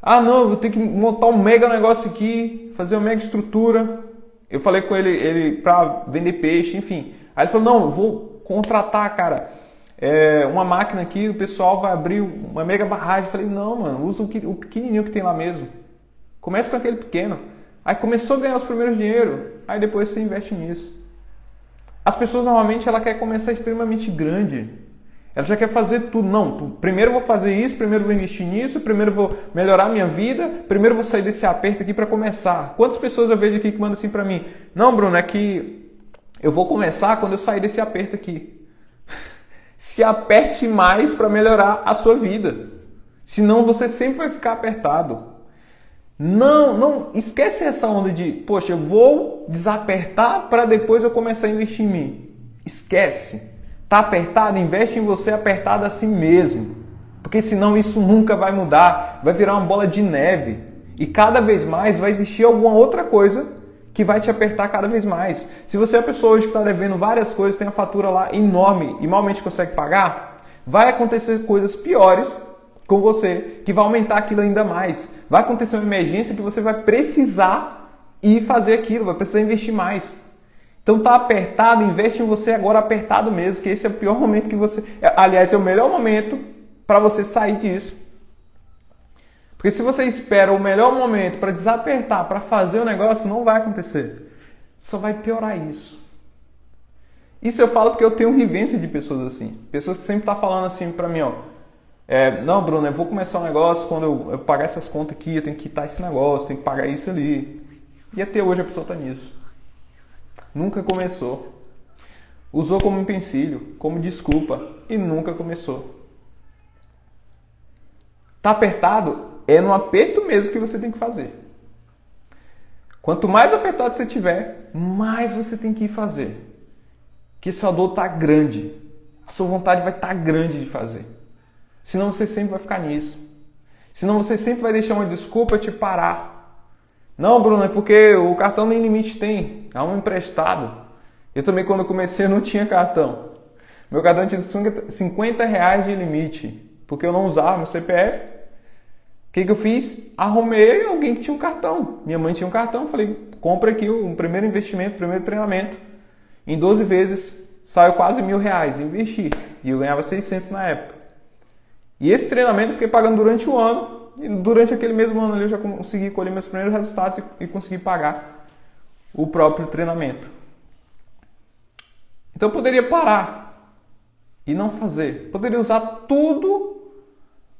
Ah, não, vou ter que montar um mega negócio aqui, fazer uma mega estrutura. Eu falei com ele, ele para vender peixe, enfim. Aí ele falou: não, vou contratar, cara, é, uma máquina aqui, o pessoal vai abrir uma mega barragem. Eu falei: não, mano, usa o, pequenininho que tem lá mesmo. Começa com aquele pequeno. Aí começou a ganhar os primeiros dinheiro, aí depois você investe nisso. As pessoas normalmente ela quer começar extremamente grande. Ela já quer fazer tudo. Não, primeiro vou fazer isso, primeiro vou investir nisso, primeiro vou melhorar minha vida, primeiro vou sair desse aperto aqui para começar. Quantas pessoas eu vejo aqui que mandam assim para mim? Não, Bruno, é que eu vou começar quando eu sair desse aperto aqui. *laughs* Se aperte mais para melhorar a sua vida. Senão você sempre vai ficar apertado. Não, não esquece essa onda de, poxa, eu vou desapertar para depois eu começar a investir em mim. Esquece. Tá apertado? Investe em você apertado assim mesmo. Porque senão isso nunca vai mudar, vai virar uma bola de neve. E cada vez mais vai existir alguma outra coisa que vai te apertar cada vez mais. Se você é a pessoa hoje que está devendo várias coisas, tem a fatura lá enorme e malmente consegue pagar, vai acontecer coisas piores com você, que vai aumentar aquilo ainda mais. Vai acontecer uma emergência que você vai precisar ir fazer aquilo, vai precisar investir mais. Então tá apertado, investe em você agora apertado mesmo, que esse é o pior momento que você, aliás, é o melhor momento para você sair disso. Porque se você espera o melhor momento para desapertar, para fazer o negócio, não vai acontecer. Só vai piorar isso. Isso eu falo porque eu tenho vivência de pessoas assim. Pessoas que sempre estão tá falando assim para mim, ó. É, não, Bruno, eu vou começar um negócio, quando eu, eu pagar essas contas aqui, eu tenho que quitar esse negócio, tenho que pagar isso ali. E até hoje a pessoa está nisso. Nunca começou. Usou como empecilho, como desculpa e nunca começou. Tá apertado? É no aperto mesmo que você tem que fazer. Quanto mais apertado você tiver, mais você tem que ir fazer. Que sua dor tá grande. A sua vontade vai estar tá grande de fazer. Senão você sempre vai ficar nisso. Senão você sempre vai deixar uma desculpa te parar. Não, Bruno, é porque o cartão nem limite tem. É um emprestado. Eu também, quando comecei, não tinha cartão. Meu cartão tinha 50 reais de limite. Porque eu não usava meu CPF. O que, que eu fiz? Arrumei alguém que tinha um cartão. Minha mãe tinha um cartão. Falei, compra aqui um primeiro investimento, primeiro treinamento. Em 12 vezes, saiu quase mil reais. Investi. E eu ganhava 600 na época. E esse treinamento eu fiquei pagando durante o ano e durante aquele mesmo ano eu já consegui colher meus primeiros resultados e, e consegui pagar o próprio treinamento. Então eu poderia parar e não fazer. Poderia usar tudo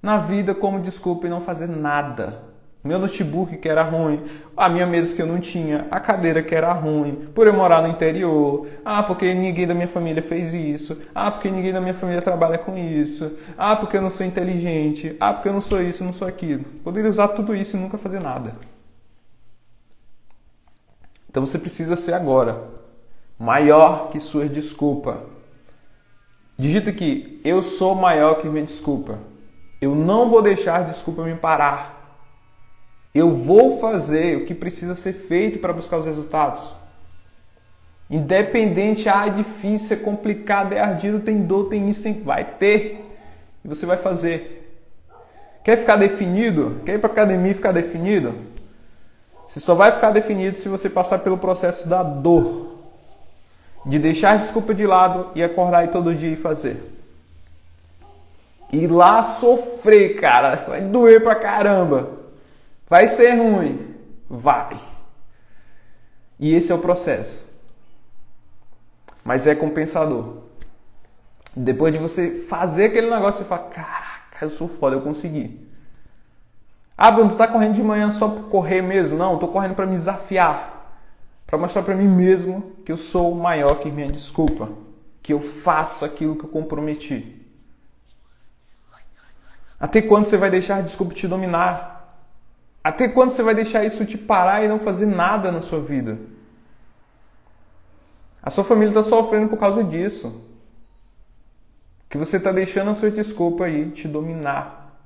na vida como desculpa e não fazer nada meu notebook que era ruim, a minha mesa que eu não tinha, a cadeira que era ruim, por eu morar no interior, ah, porque ninguém da minha família fez isso, ah, porque ninguém da minha família trabalha com isso, ah, porque eu não sou inteligente, ah, porque eu não sou isso, não sou aquilo. Poderia usar tudo isso e nunca fazer nada. Então você precisa ser agora maior que sua desculpa. Digita aqui, eu sou maior que minha desculpa. Eu não vou deixar desculpa me parar. Eu vou fazer o que precisa ser feito para buscar os resultados. Independente, ah, é difícil, é complicado, é ardido, tem dor, tem isso, tem... vai ter. E você vai fazer. Quer ficar definido? Quer ir para academia e ficar definido? Você só vai ficar definido se você passar pelo processo da dor. De deixar desculpa de lado e acordar aí todo dia e fazer. Ir lá sofrer, cara. Vai doer pra caramba. Vai ser ruim? Vai. E esse é o processo. Mas é compensador. Depois de você fazer aquele negócio, você fala: Caraca, eu sou foda, eu consegui. Ah, Bruno, tu tá correndo de manhã só por correr mesmo? Não, eu tô correndo para me desafiar. Para mostrar para mim mesmo que eu sou maior que minha desculpa. Que eu faço aquilo que eu comprometi. Até quando você vai deixar a desculpa te dominar? Até quando você vai deixar isso te parar e não fazer nada na sua vida? A sua família está sofrendo por causa disso. Que você está deixando a sua desculpa aí te dominar.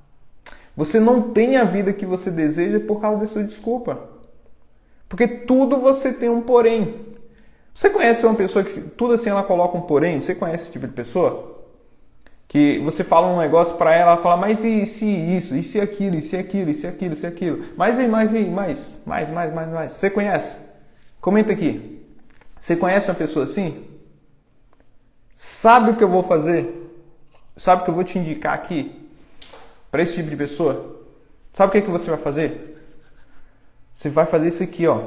Você não tem a vida que você deseja por causa da sua desculpa. Porque tudo você tem um porém. Você conhece uma pessoa que tudo assim ela coloca um porém? Você conhece esse tipo de pessoa? Que você fala um negócio para ela, ela fala, mas e se isso, e se aquilo, e se aquilo, e se aquilo, e se aquilo, mais e mais e mais, mais, mais, mais, mais. Você conhece? Comenta aqui. Você conhece uma pessoa assim? Sabe o que eu vou fazer? Sabe o que eu vou te indicar aqui para esse tipo de pessoa? Sabe o que, é que você vai fazer? Você vai fazer isso aqui, ó.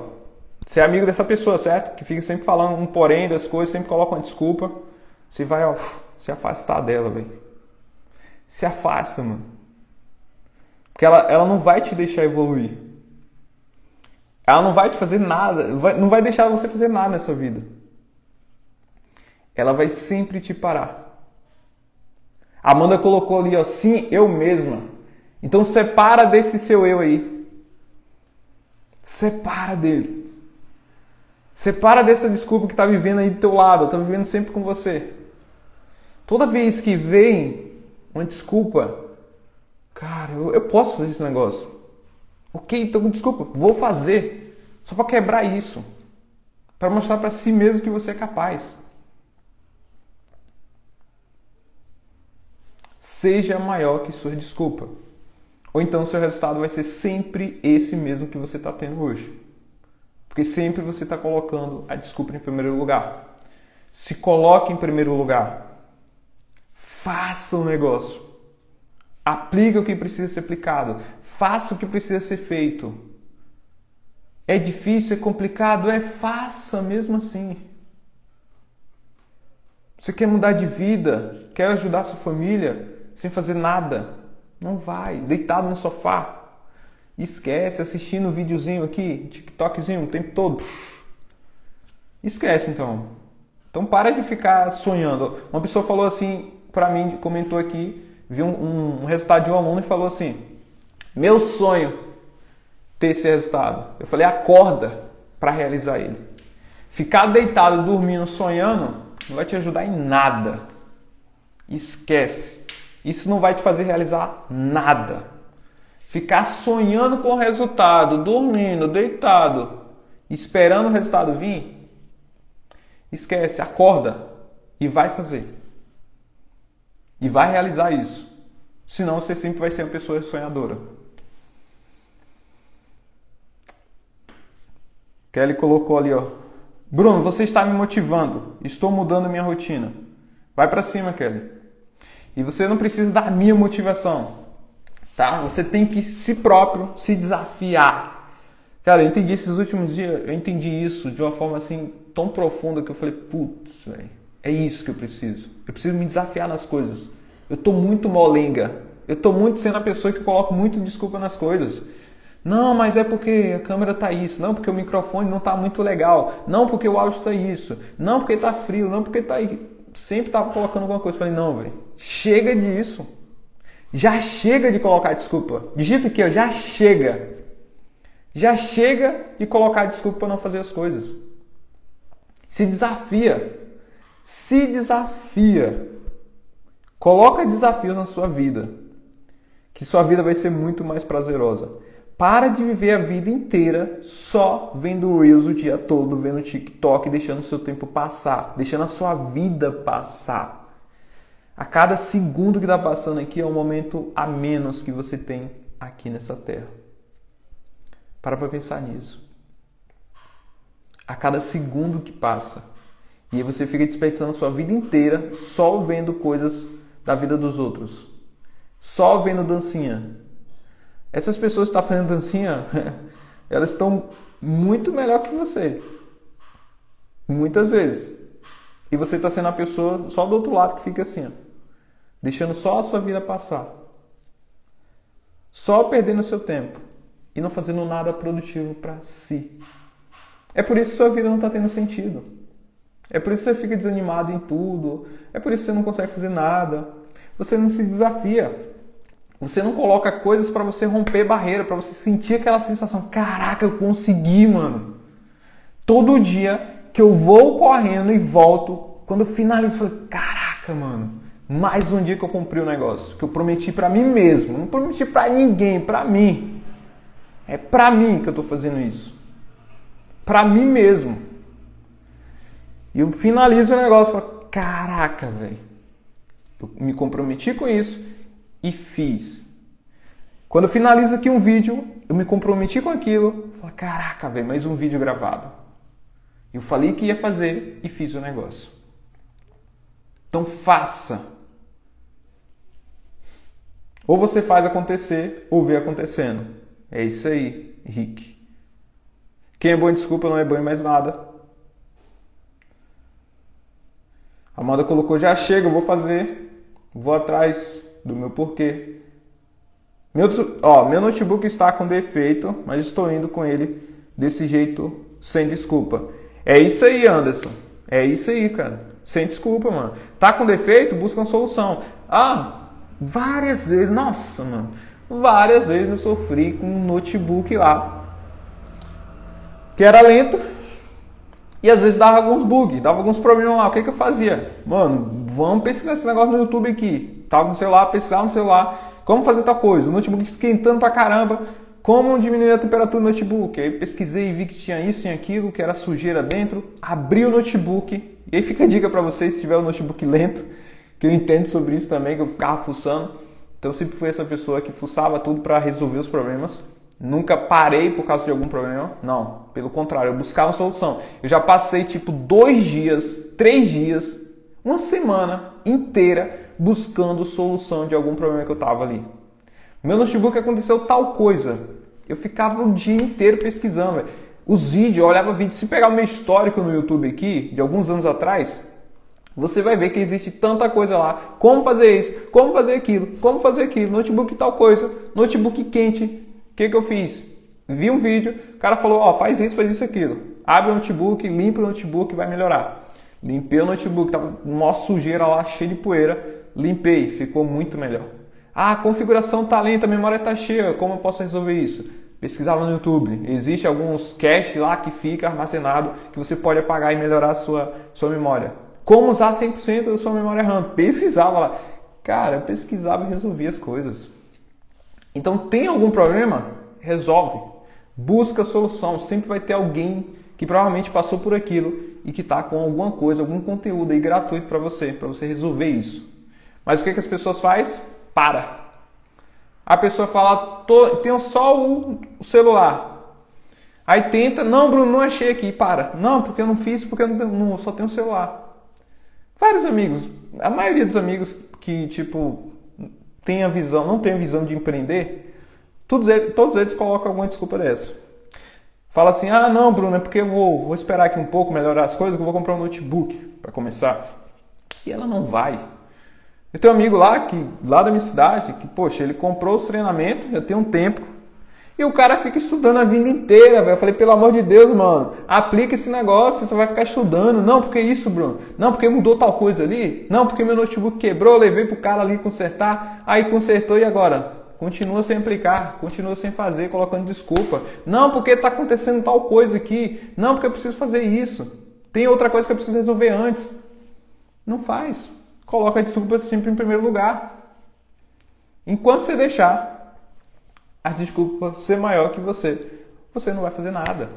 Você é amigo dessa pessoa, certo? Que fica sempre falando um porém das coisas, sempre coloca uma desculpa. Você vai, ó, se afastar dela, velho. Se afasta, mano. Porque ela, ela não vai te deixar evoluir. Ela não vai te fazer nada, vai, não vai deixar você fazer nada nessa vida. Ela vai sempre te parar. Amanda colocou ali, ó, sim, eu mesma. Então separa desse seu eu aí. Separa dele. Separa dessa desculpa que está vivendo aí do teu lado, está vivendo sempre com você. Toda vez que vem uma desculpa, cara, eu, eu posso fazer esse negócio. Ok, então desculpa, vou fazer. Só para quebrar isso. para mostrar para si mesmo que você é capaz. Seja maior que sua desculpa. Ou então seu resultado vai ser sempre esse mesmo que você está tendo hoje. Porque sempre você está colocando a desculpa em primeiro lugar. Se coloque em primeiro lugar. Faça o negócio. Aplique o que precisa ser aplicado. Faça o que precisa ser feito. É difícil, é complicado? É, faça mesmo assim. Você quer mudar de vida? Quer ajudar sua família sem fazer nada? Não vai. Deitado no sofá. Esquece, assistindo um videozinho aqui, TikTokzinho o tempo todo. Esquece então. Então para de ficar sonhando. Uma pessoa falou assim para mim, comentou aqui, viu um, um resultado de um aluno e falou assim: Meu sonho ter esse resultado. Eu falei: acorda para realizar ele. Ficar deitado, dormindo, sonhando, não vai te ajudar em nada. Esquece. Isso não vai te fazer realizar nada. Ficar sonhando com o resultado, dormindo, deitado, esperando o resultado vir, esquece, acorda e vai fazer. E vai realizar isso. Senão você sempre vai ser uma pessoa sonhadora. Kelly colocou ali, ó. Bruno, você está me motivando. Estou mudando minha rotina. Vai para cima, Kelly. E você não precisa da minha motivação. Tá? Você tem que si próprio se desafiar. Cara, eu entendi esses últimos dias, eu entendi isso de uma forma assim tão profunda que eu falei, putz, velho, é isso que eu preciso. Eu preciso me desafiar nas coisas. Eu tô muito molenga. Eu tô muito sendo a pessoa que coloca muito desculpa nas coisas. Não, mas é porque a câmera tá isso. Não, porque o microfone não tá muito legal. Não, porque o áudio tá isso. Não, porque tá frio. Não, porque tá. Sempre tava colocando alguma coisa. Falei, não, velho. Chega disso. Já chega de colocar desculpa. Digita aqui, ó, já chega. Já chega de colocar desculpa para não fazer as coisas. Se desafia. Se desafia. Coloca desafios na sua vida. Que sua vida vai ser muito mais prazerosa. Para de viver a vida inteira só vendo Reels o dia todo, vendo TikTok, deixando o seu tempo passar, deixando a sua vida passar. A cada segundo que está passando aqui é um momento a menos que você tem aqui nessa terra. Para para pensar nisso. A cada segundo que passa. E aí você fica desperdiçando sua vida inteira só vendo coisas da vida dos outros. Só vendo dancinha, essas pessoas que estão tá fazendo dancinha, *laughs* elas estão muito melhor que você. Muitas vezes. E você está sendo a pessoa só do outro lado que fica assim, ó, deixando só a sua vida passar. Só perdendo seu tempo e não fazendo nada produtivo para si. É por isso que sua vida não está tendo sentido. É por isso que você fica desanimado em tudo. É por isso que você não consegue fazer nada. Você não se desafia. Você não coloca coisas para você romper barreira, para você sentir aquela sensação, caraca, eu consegui, mano. Todo dia que eu vou correndo e volto, quando eu finalizo, eu falo, caraca, mano, mais um dia que eu cumpri o negócio, que eu prometi para mim mesmo, não prometi para ninguém, para mim. É para mim que eu tô fazendo isso. Para mim mesmo. E eu finalizo o negócio, falo, caraca, velho. Eu me comprometi com isso e fiz. Quando eu finalizo aqui um vídeo, eu me comprometi com aquilo, falo, caraca, velho, mais um vídeo gravado. Eu falei que ia fazer e fiz o negócio. Então faça. Ou você faz acontecer ou vê acontecendo. É isso aí, Rick. Quem é bom em desculpa não é bom em mais nada. Amanda colocou, já chega, eu vou fazer. Vou atrás do meu porquê. Meu, ó, meu notebook está com defeito, mas estou indo com ele desse jeito, sem desculpa. É isso aí, Anderson. É isso aí, cara. Sem desculpa, mano. Tá com defeito? Busca uma solução. Ah, várias vezes, nossa, mano. Várias vezes eu sofri com um notebook lá que era lento e às vezes dava alguns bugs, dava alguns problemas lá. O que, que eu fazia? Mano, vamos pesquisar esse negócio no YouTube aqui. Tava no celular, pesquisava no celular. Como fazer tal coisa? O notebook esquentando pra caramba. como diminuir a temperatura do notebook? Aí pesquisei e vi que tinha isso e aquilo, que era sujeira dentro. Abri o notebook. E aí fica a dica para vocês se tiver o notebook lento, que eu entendo sobre isso também, que eu ficava fuçando. Então eu sempre fui essa pessoa que fuçava tudo para resolver os problemas. Nunca parei por causa de algum problema. Não, pelo contrário, eu buscava solução. Eu já passei tipo dois dias, três dias, uma semana inteira buscando solução de algum problema que eu tava ali. Meu notebook aconteceu tal coisa. Eu ficava o dia inteiro pesquisando. Os vídeos, eu olhava vídeos. Se pegar o meu histórico no YouTube aqui, de alguns anos atrás, você vai ver que existe tanta coisa lá. Como fazer isso, como fazer aquilo, como fazer aquilo, notebook tal coisa, notebook quente. O que, que eu fiz? Vi um vídeo, o cara falou, ó, faz isso, faz isso, aquilo. Abre o notebook, limpa o notebook, vai melhorar. Limpei o notebook, tava uma sujeira lá, cheio de poeira. Limpei, ficou muito melhor. Ah, a configuração está lenta, a memória está cheia, como eu posso resolver isso? Pesquisava no YouTube. Existe alguns cache lá que fica armazenado que você pode apagar e melhorar a sua, sua memória. Como usar 100% da sua memória RAM? Pesquisava lá. Cara, eu pesquisava e resolvia as coisas. Então, tem algum problema? Resolve. Busca solução. Sempre vai ter alguém que provavelmente passou por aquilo e que está com alguma coisa, algum conteúdo aí gratuito para você, para você resolver isso. Mas o que, que as pessoas fazem? Para. A pessoa fala, tenho só o celular. Aí tenta, não, Bruno, não achei aqui. Para. Não, porque eu não fiz, porque eu não, não só tenho o celular. Vários amigos, a maioria dos amigos que, tipo, tem a visão, não tem a visão de empreender, todos eles, todos eles colocam alguma desculpa dessa. Fala assim, ah, não, Bruno, é porque eu vou, vou esperar aqui um pouco, melhorar as coisas, que eu vou comprar um notebook para começar. E ela não vai. Eu tenho um amigo lá, que, lá da minha cidade, que, poxa, ele comprou os treinamentos, já tem um tempo, e o cara fica estudando a vida inteira, velho. Eu falei, pelo amor de Deus, mano, aplica esse negócio, você vai ficar estudando. Não, porque isso, Bruno. Não, porque mudou tal coisa ali. Não, porque meu notebook quebrou, levei pro cara ali consertar. Aí consertou e agora? Continua sem aplicar, continua sem fazer, colocando desculpa. Não, porque está acontecendo tal coisa aqui. Não, porque eu preciso fazer isso. Tem outra coisa que eu preciso resolver antes. Não faz. Coloca a desculpa sempre em primeiro lugar. Enquanto você deixar as desculpas ser maior que você, você não vai fazer nada.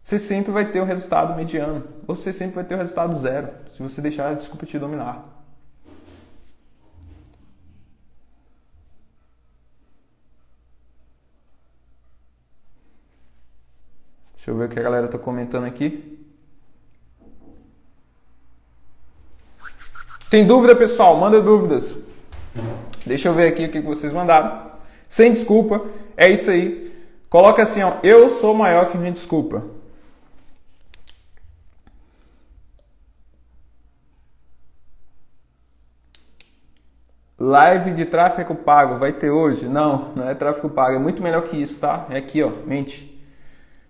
Você sempre vai ter o um resultado mediano. Você sempre vai ter um resultado zero se você deixar a desculpa te dominar. Deixa eu ver o que a galera está comentando aqui. Tem dúvida, pessoal? Manda dúvidas. Deixa eu ver aqui o que vocês mandaram. Sem desculpa, é isso aí. Coloca assim, ó, eu sou maior que minha desculpa. Live de tráfego pago vai ter hoje? Não, não é tráfego pago, é muito melhor que isso, tá? É aqui, ó, mente.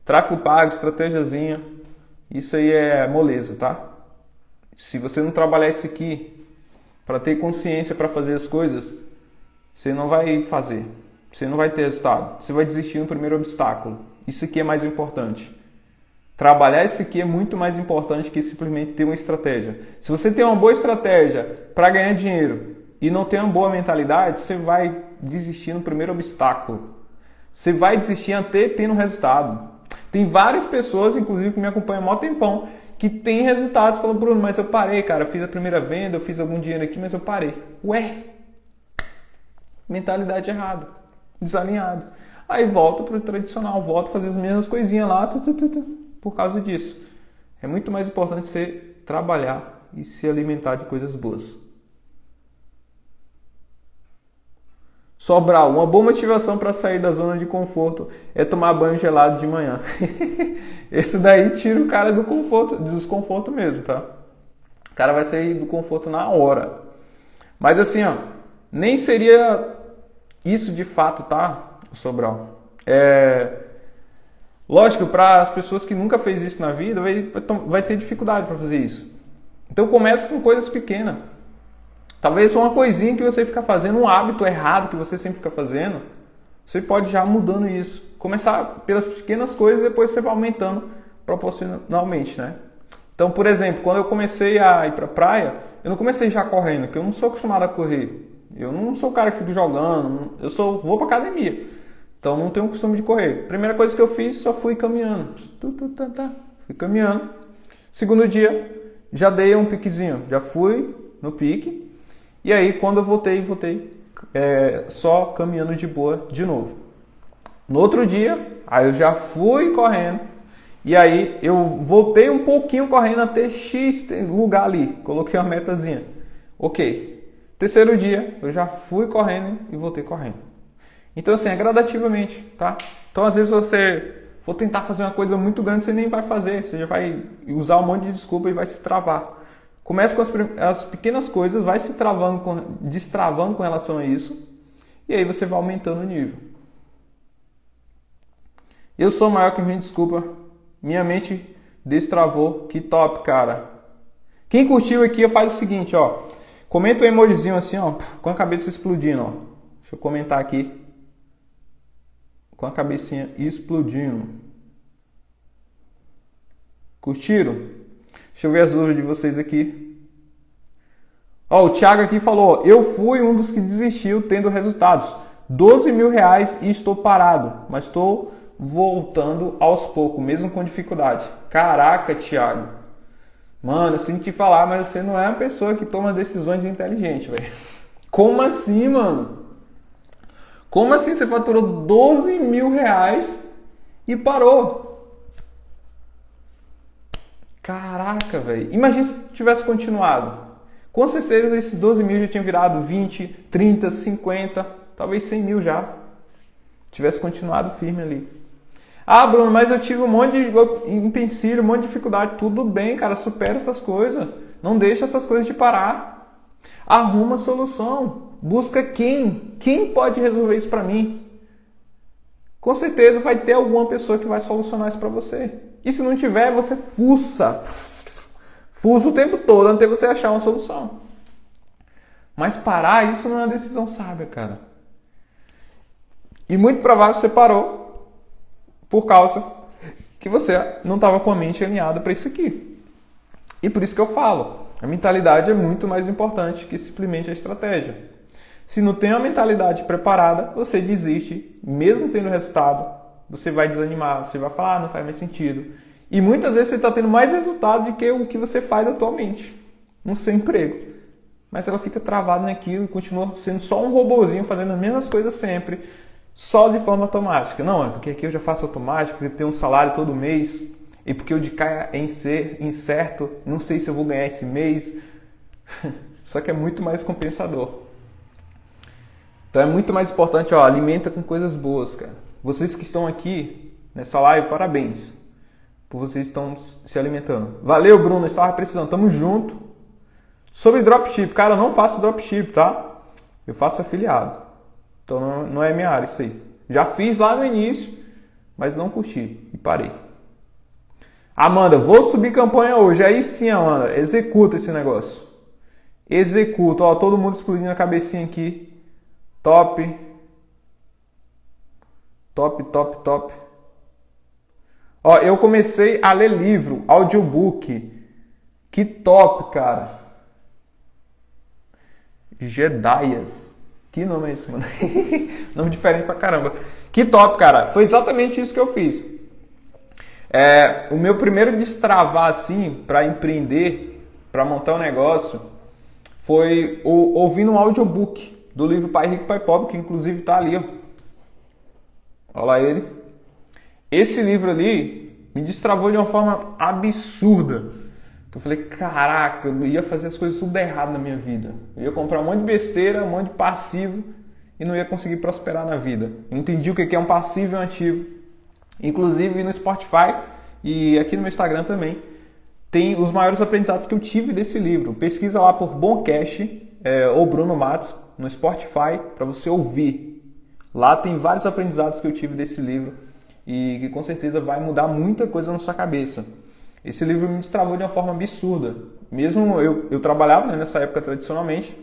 Tráfego pago, estratégiazinha, isso aí é moleza, tá? Se você não trabalhar isso aqui para ter consciência para fazer as coisas, você não vai fazer. Você não vai ter resultado. Você vai desistir no primeiro obstáculo. Isso aqui é mais importante. Trabalhar isso aqui é muito mais importante que simplesmente ter uma estratégia. Se você tem uma boa estratégia para ganhar dinheiro e não tem uma boa mentalidade, você vai desistir no primeiro obstáculo. Você vai desistir até tendo resultado. Tem várias pessoas, inclusive, que me acompanham há mó tempão, que tem resultados. Falam, Bruno, mas eu parei, cara. Eu fiz a primeira venda, eu fiz algum dinheiro aqui, mas eu parei. Ué, mentalidade errada desalinhado. Aí volta para o tradicional, volta a fazer as mesmas coisinhas lá, por causa disso. É muito mais importante você trabalhar e se alimentar de coisas boas. Sobral, uma boa motivação para sair da zona de conforto é tomar banho gelado de manhã. *laughs* Esse daí tira o cara do conforto, desconforto mesmo, tá? O cara vai sair do conforto na hora. Mas assim, ó, nem seria isso de fato, tá, Sobral? É... Lógico, para as pessoas que nunca fez isso na vida, vai, vai ter dificuldade para fazer isso. Então comece com coisas pequenas. Talvez uma coisinha que você fica fazendo, um hábito errado que você sempre fica fazendo, você pode já mudando isso. Começar pelas pequenas coisas e depois você vai aumentando proporcionalmente, né? Então, por exemplo, quando eu comecei a ir para a praia, eu não comecei já correndo, porque eu não sou acostumado a correr. Eu não sou o cara que fica jogando, eu sou vou para academia. Então não tenho o costume de correr. Primeira coisa que eu fiz, só fui caminhando. Fui caminhando. Segundo dia, já dei um piquezinho, já fui no pique. E aí quando eu voltei, voltei é, só caminhando de boa de novo. No outro dia, aí eu já fui correndo. E aí eu voltei um pouquinho correndo até X lugar ali. Coloquei uma metazinha. Ok. Terceiro dia, eu já fui correndo e voltei correndo. Então assim, é gradativamente, tá? Então às vezes você for tentar fazer uma coisa muito grande, você nem vai fazer. Você já vai usar um monte de desculpa e vai se travar. Comece com as, as pequenas coisas, vai se travando, com, destravando com relação a isso. E aí você vai aumentando o nível. Eu sou maior que mim, desculpa. Minha mente destravou. Que top, cara. Quem curtiu aqui, faz o seguinte, ó. Comenta um emojizinho assim, ó, com a cabeça explodindo, ó. Deixa eu comentar aqui. Com a cabecinha explodindo. Curtiram? Deixa eu ver as dúvidas de vocês aqui. Ó, o Thiago aqui falou: Eu fui um dos que desistiu tendo resultados. 12 mil reais e estou parado, mas estou voltando aos poucos, mesmo com dificuldade. Caraca, Thiago. Mano, eu sinto te falar, mas você não é uma pessoa que toma decisões inteligentes, velho. Como assim, mano? Como assim você faturou 12 mil reais e parou? Caraca, velho. Imagina se tivesse continuado. Com certeza esses 12 mil já tinham virado 20, 30, 50, talvez 100 mil já. Tivesse continuado firme ali. Ah, Bruno, mas eu tive um monte de empecilho, um monte de dificuldade. Tudo bem, cara, supera essas coisas. Não deixa essas coisas de parar. Arruma solução. Busca quem? Quem pode resolver isso para mim? Com certeza vai ter alguma pessoa que vai solucionar isso para você. E se não tiver, você fuça. Fuça o tempo todo até você achar uma solução. Mas parar, isso não é uma decisão sábia, cara. E muito provável você parou por causa que você não estava com a mente alinhada para isso aqui. E por isso que eu falo, a mentalidade é muito mais importante que simplesmente a estratégia. Se não tem a mentalidade preparada, você desiste, mesmo tendo resultado, você vai desanimar, você vai falar, ah, não faz mais sentido. E muitas vezes você está tendo mais resultado do que o que você faz atualmente no seu emprego. Mas ela fica travada naquilo e continua sendo só um robozinho fazendo as mesmas coisas sempre, só de forma automática. Não, é porque aqui eu já faço automático, porque tem um salário todo mês, e porque o de cá é incerto, não sei se eu vou ganhar esse mês. *laughs* Só que é muito mais compensador. Então é muito mais importante, ó, alimenta com coisas boas, cara. Vocês que estão aqui nessa live, parabéns. Por vocês estão se alimentando. Valeu, Bruno, estava precisando. Tamo junto. Sobre dropship, cara, eu não faço dropship, tá? Eu faço afiliado. Então não, não é minha área isso aí. Já fiz lá no início, mas não curti e parei. Amanda, vou subir campanha hoje. Aí sim, Amanda, executa esse negócio. Executa. Ó, todo mundo explodindo a cabecinha aqui. Top. Top, top, top. Ó, eu comecei a ler livro, audiobook. Que top, cara. Jedaias. Que nome é esse, mano? *laughs* nome diferente pra caramba. Que top, cara. Foi exatamente isso que eu fiz. É, o meu primeiro destravar, assim, para empreender, para montar um negócio, foi o, ouvindo um audiobook do livro Pai Rico, Pai Pobre, que inclusive está ali, ó. Olha lá ele. Esse livro ali me destravou de uma forma absurda. Eu falei, caraca, eu ia fazer as coisas tudo errado na minha vida. Eu ia comprar um monte de besteira, um monte de passivo e não ia conseguir prosperar na vida. Eu entendi o que é um passivo e um ativo. Inclusive no Spotify e aqui no meu Instagram também tem os maiores aprendizados que eu tive desse livro. Pesquisa lá por Boncast é, ou Bruno Matos no Spotify para você ouvir. Lá tem vários aprendizados que eu tive desse livro e que com certeza vai mudar muita coisa na sua cabeça. Esse livro me destravou de uma forma absurda. Mesmo eu, eu trabalhava né, nessa época tradicionalmente,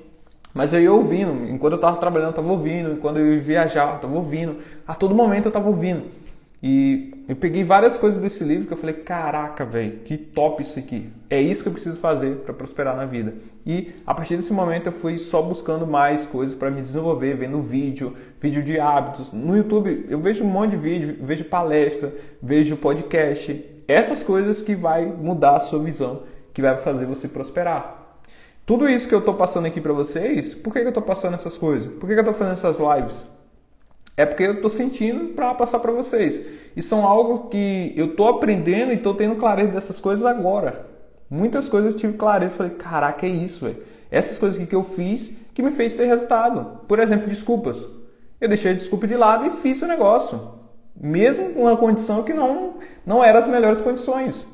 mas eu ia ouvindo. Enquanto eu estava trabalhando, eu estava ouvindo. Enquanto eu ia viajar, eu estava ouvindo. A todo momento eu estava ouvindo. E eu peguei várias coisas desse livro que eu falei, caraca, velho, que top isso aqui. É isso que eu preciso fazer para prosperar na vida. E a partir desse momento eu fui só buscando mais coisas para me desenvolver, vendo vídeo, vídeo de hábitos. No YouTube eu vejo um monte de vídeo, vejo palestra, vejo podcast. Essas coisas que vai mudar a sua visão, que vai fazer você prosperar. Tudo isso que eu estou passando aqui para vocês, por que, que eu estou passando essas coisas? Por que, que eu estou fazendo essas lives? É porque eu estou sentindo para passar para vocês. E são algo que eu estou aprendendo e estou tendo clareza dessas coisas agora. Muitas coisas eu tive clareza. Falei, caraca, é isso, velho. Essas coisas que eu fiz que me fez ter resultado. Por exemplo, desculpas. Eu deixei a desculpa de lado e fiz o negócio. Mesmo com uma condição que não, não era as melhores condições.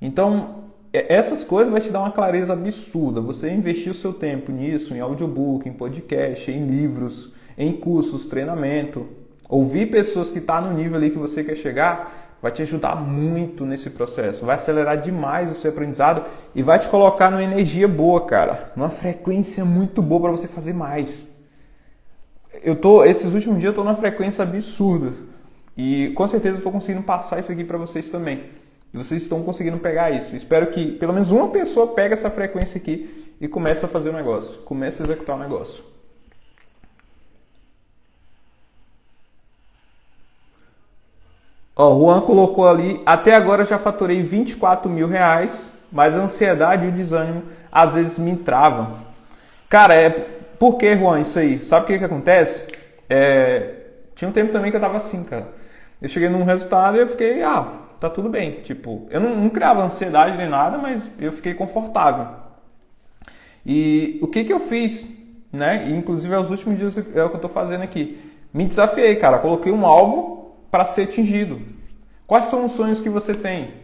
Então, essas coisas vai te dar uma clareza absurda. Você investir o seu tempo nisso, em audiobook, em podcast, em livros, em cursos, treinamento, ouvir pessoas que estão tá no nível ali que você quer chegar, vai te ajudar muito nesse processo. Vai acelerar demais o seu aprendizado e vai te colocar numa energia boa, cara, numa frequência muito boa para você fazer mais. Eu tô esses últimos dias eu tô numa frequência absurda e com certeza eu tô conseguindo passar isso aqui para vocês também. E vocês estão conseguindo pegar isso. Espero que pelo menos uma pessoa pegue essa frequência aqui e comece a fazer o negócio, comece a executar o negócio. O Juan colocou ali, até agora já faturei 24 mil reais, mas a ansiedade e o desânimo às vezes me travam. Cara, é por que, Juan, isso aí? Sabe o que, que acontece? É, tinha um tempo também que eu tava assim, cara. Eu cheguei num resultado e eu fiquei, ah, tá tudo bem. Tipo, eu não, não criava ansiedade nem nada, mas eu fiquei confortável. E o que que eu fiz, né? E, inclusive, é os últimos dias é o que eu tô fazendo aqui. Me desafiei, cara. Coloquei um alvo para ser atingido? Quais são os sonhos que você tem?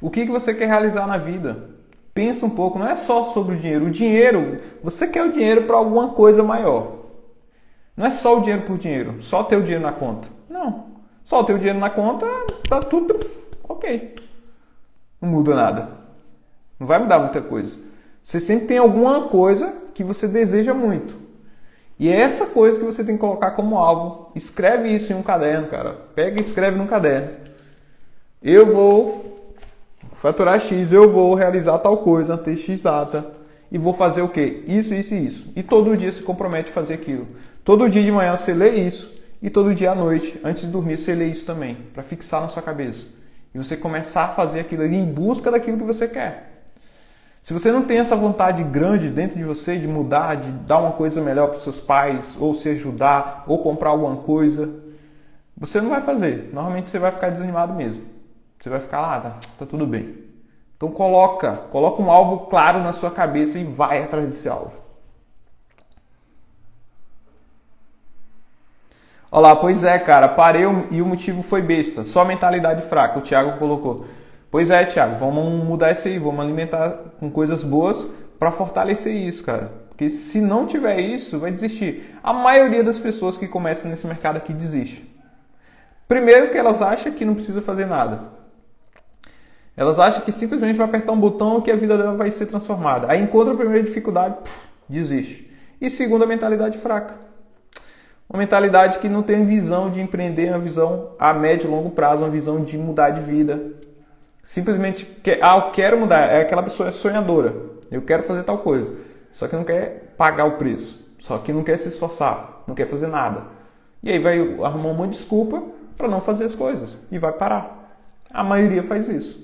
O que, que você quer realizar na vida? Pensa um pouco, não é só sobre o dinheiro. O dinheiro, você quer o dinheiro para alguma coisa maior. Não é só o dinheiro por dinheiro, só ter o dinheiro na conta. Não. Só ter o dinheiro na conta, tá tudo ok. Não muda nada. Não vai mudar muita coisa. Você sempre tem alguma coisa que você deseja muito. E é essa coisa que você tem que colocar como alvo. Escreve isso em um caderno, cara. Pega e escreve num caderno. Eu vou faturar X, eu vou realizar tal coisa, ter X data. E vou fazer o quê? Isso, isso e isso. E todo dia se compromete a fazer aquilo. Todo dia de manhã você lê isso. E todo dia à noite, antes de dormir, você lê isso também. Para fixar na sua cabeça. E você começar a fazer aquilo ali em busca daquilo que você quer. Se você não tem essa vontade grande dentro de você de mudar, de dar uma coisa melhor para seus pais, ou se ajudar, ou comprar alguma coisa, você não vai fazer. Normalmente você vai ficar desanimado mesmo. Você vai ficar lá, ah, tá, tá tudo bem. Então coloca, coloca um alvo claro na sua cabeça e vai atrás desse alvo. Olá, pois é, cara, parei e o motivo foi besta, só mentalidade fraca. O Thiago colocou. Pois é, Thiago, vamos mudar isso aí, vamos alimentar com coisas boas para fortalecer isso, cara. Porque se não tiver isso, vai desistir. A maioria das pessoas que começam nesse mercado aqui desiste. Primeiro que elas acham que não precisa fazer nada. Elas acham que simplesmente vai apertar um botão que a vida dela vai ser transformada. Aí encontra a primeira dificuldade, puf, desiste. E segundo, a mentalidade fraca. Uma mentalidade que não tem visão de empreender, uma visão a médio e longo prazo, uma visão de mudar de vida, simplesmente quer, ah, eu quero mudar. É aquela pessoa é sonhadora. Eu quero fazer tal coisa. Só que não quer pagar o preço. Só que não quer se esforçar. Não quer fazer nada. E aí vai arrumar uma desculpa para não fazer as coisas. E vai parar. A maioria faz isso.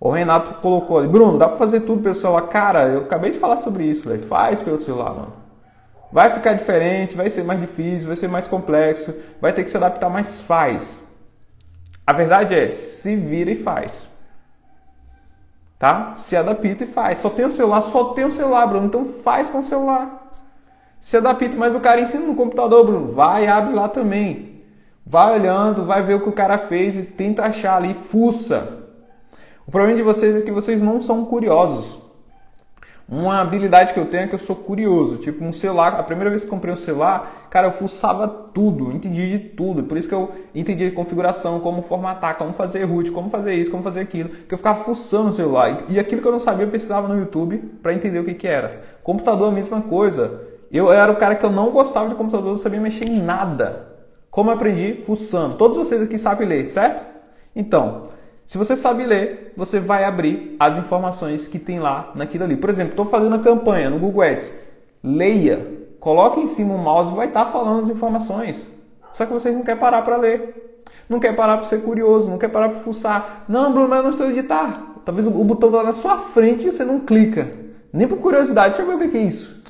O Renato colocou ali, Bruno, dá para fazer tudo pelo celular? Cara, eu acabei de falar sobre isso, velho. Faz pelo celular, mano. Vai ficar diferente, vai ser mais difícil, vai ser mais complexo, vai ter que se adaptar, mas faz. A verdade é, se vira e faz. Tá? Se adapta e faz. Só tem o celular, só tem o celular, Bruno. Então faz com o celular. Se adapta, mas o cara ensina no computador, Bruno. Vai, abre lá também. Vai olhando, vai ver o que o cara fez e tenta achar ali, fuça. O problema de vocês é que vocês não são curiosos. Uma habilidade que eu tenho é que eu sou curioso. Tipo, um celular, a primeira vez que comprei um celular, cara, eu fuçava tudo, entendi de tudo. Por isso que eu entendi de configuração, como formatar, como fazer root, como fazer isso, como fazer aquilo. Que eu ficava fuçando o celular. E aquilo que eu não sabia, eu precisava no YouTube para entender o que, que era. Computador, a mesma coisa. Eu era o cara que eu não gostava de computador, não sabia mexer em nada. Como eu aprendi? Fuçando. Todos vocês aqui sabem ler, certo? Então, se você sabe ler, você vai abrir as informações que tem lá naquilo ali. Por exemplo, estou fazendo a campanha no Google Ads. Leia. Coloque em cima o mouse e vai estar tá falando as informações. Só que vocês não querem parar para ler. Não quer parar para ser curioso, não quer parar para fuçar. Não, Bruno, mas eu não estou editar. Talvez o botão está na sua frente e você não clica. Nem por curiosidade. Deixa eu ver o que é isso.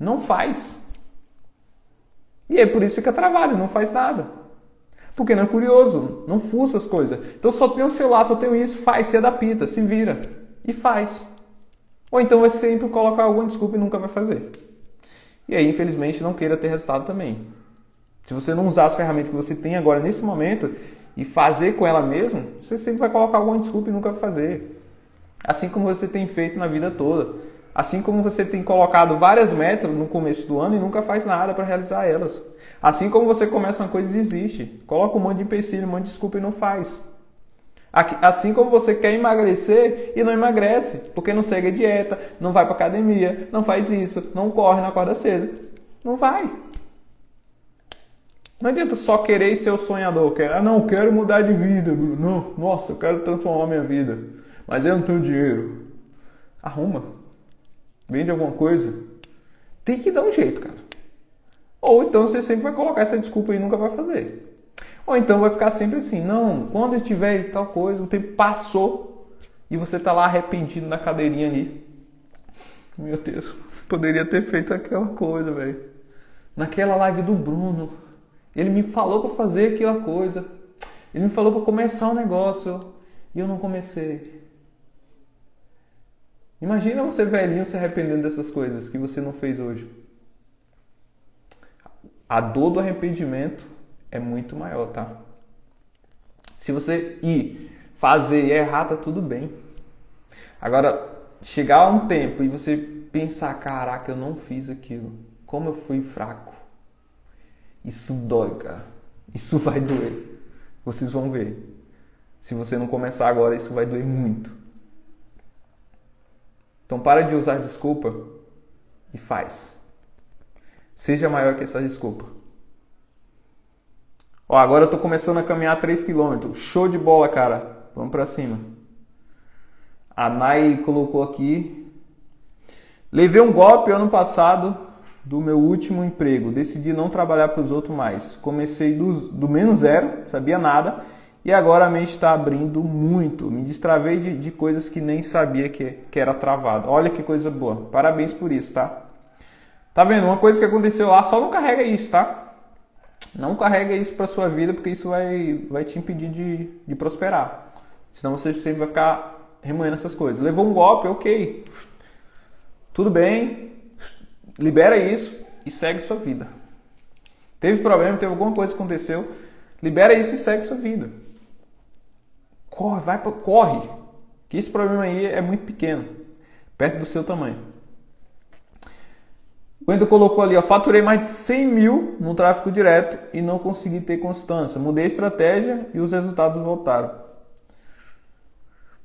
Não faz. E aí por isso fica travado, não faz nada. Porque não é curioso, não fuça as coisas. Então só tenho celular, só tenho isso, faz, se adapta, se vira e faz. Ou então vai sempre colocar alguma desculpa e nunca vai fazer. E aí, infelizmente, não queira ter resultado também. Se você não usar as ferramentas que você tem agora nesse momento e fazer com ela mesmo, você sempre vai colocar alguma desculpa e nunca vai fazer. Assim como você tem feito na vida toda. Assim como você tem colocado várias metas no começo do ano e nunca faz nada para realizar elas. Assim como você começa uma coisa e desiste. Coloca um monte de empecilho, um monte de desculpa e não faz. Assim como você quer emagrecer e não emagrece, porque não segue a dieta, não vai para academia, não faz isso, não corre na corda cedo. Não vai. Não adianta só querer ser o sonhador. Quer, ah, não, quero mudar de vida, Bruno. Não, nossa, eu quero transformar minha vida. Mas eu não tenho dinheiro. Arruma. Vende alguma coisa? Tem que dar um jeito, cara. Ou então você sempre vai colocar essa desculpa e nunca vai fazer. Ou então vai ficar sempre assim, não, quando eu tiver tal coisa, o tempo passou e você tá lá arrependido na cadeirinha ali. Meu Deus, poderia ter feito aquela coisa, velho. Naquela live do Bruno, ele me falou para fazer aquela coisa. Ele me falou para começar um negócio e eu não comecei. Imagina você velhinho se arrependendo dessas coisas que você não fez hoje. A dor do arrependimento é muito maior, tá? Se você ir fazer e errar, tá tudo bem. Agora, chegar a um tempo e você pensar, caraca, eu não fiz aquilo. Como eu fui fraco. Isso dói, cara. Isso *laughs* vai doer. Vocês vão ver. Se você não começar agora, isso vai doer muito. Então para de usar desculpa e faz. Seja maior que essa desculpa. Ó, agora eu tô começando a caminhar 3 km. Show de bola, cara. Vamos para cima. A Nai colocou aqui. Levei um golpe ano passado do meu último emprego. Decidi não trabalhar para os outros mais. Comecei do, do menos zero, sabia nada e agora a mente está abrindo muito. Me destravei de, de coisas que nem sabia que, que era travado. Olha que coisa boa. Parabéns por isso, tá? Tá vendo? Uma coisa que aconteceu lá, só não carrega isso, tá? Não carrega isso para sua vida, porque isso vai, vai te impedir de, de prosperar. Senão você sempre vai ficar remoendo essas coisas. Levou um golpe, ok. Tudo bem. Libera isso e segue sua vida. Teve problema, teve alguma coisa que aconteceu. Libera isso e segue sua vida. Corre, vai, corre. Que esse problema aí é muito pequeno, perto do seu tamanho. O Wendel colocou ali, ó, faturei mais de 100 mil no tráfego direto e não consegui ter constância. Mudei a estratégia e os resultados voltaram.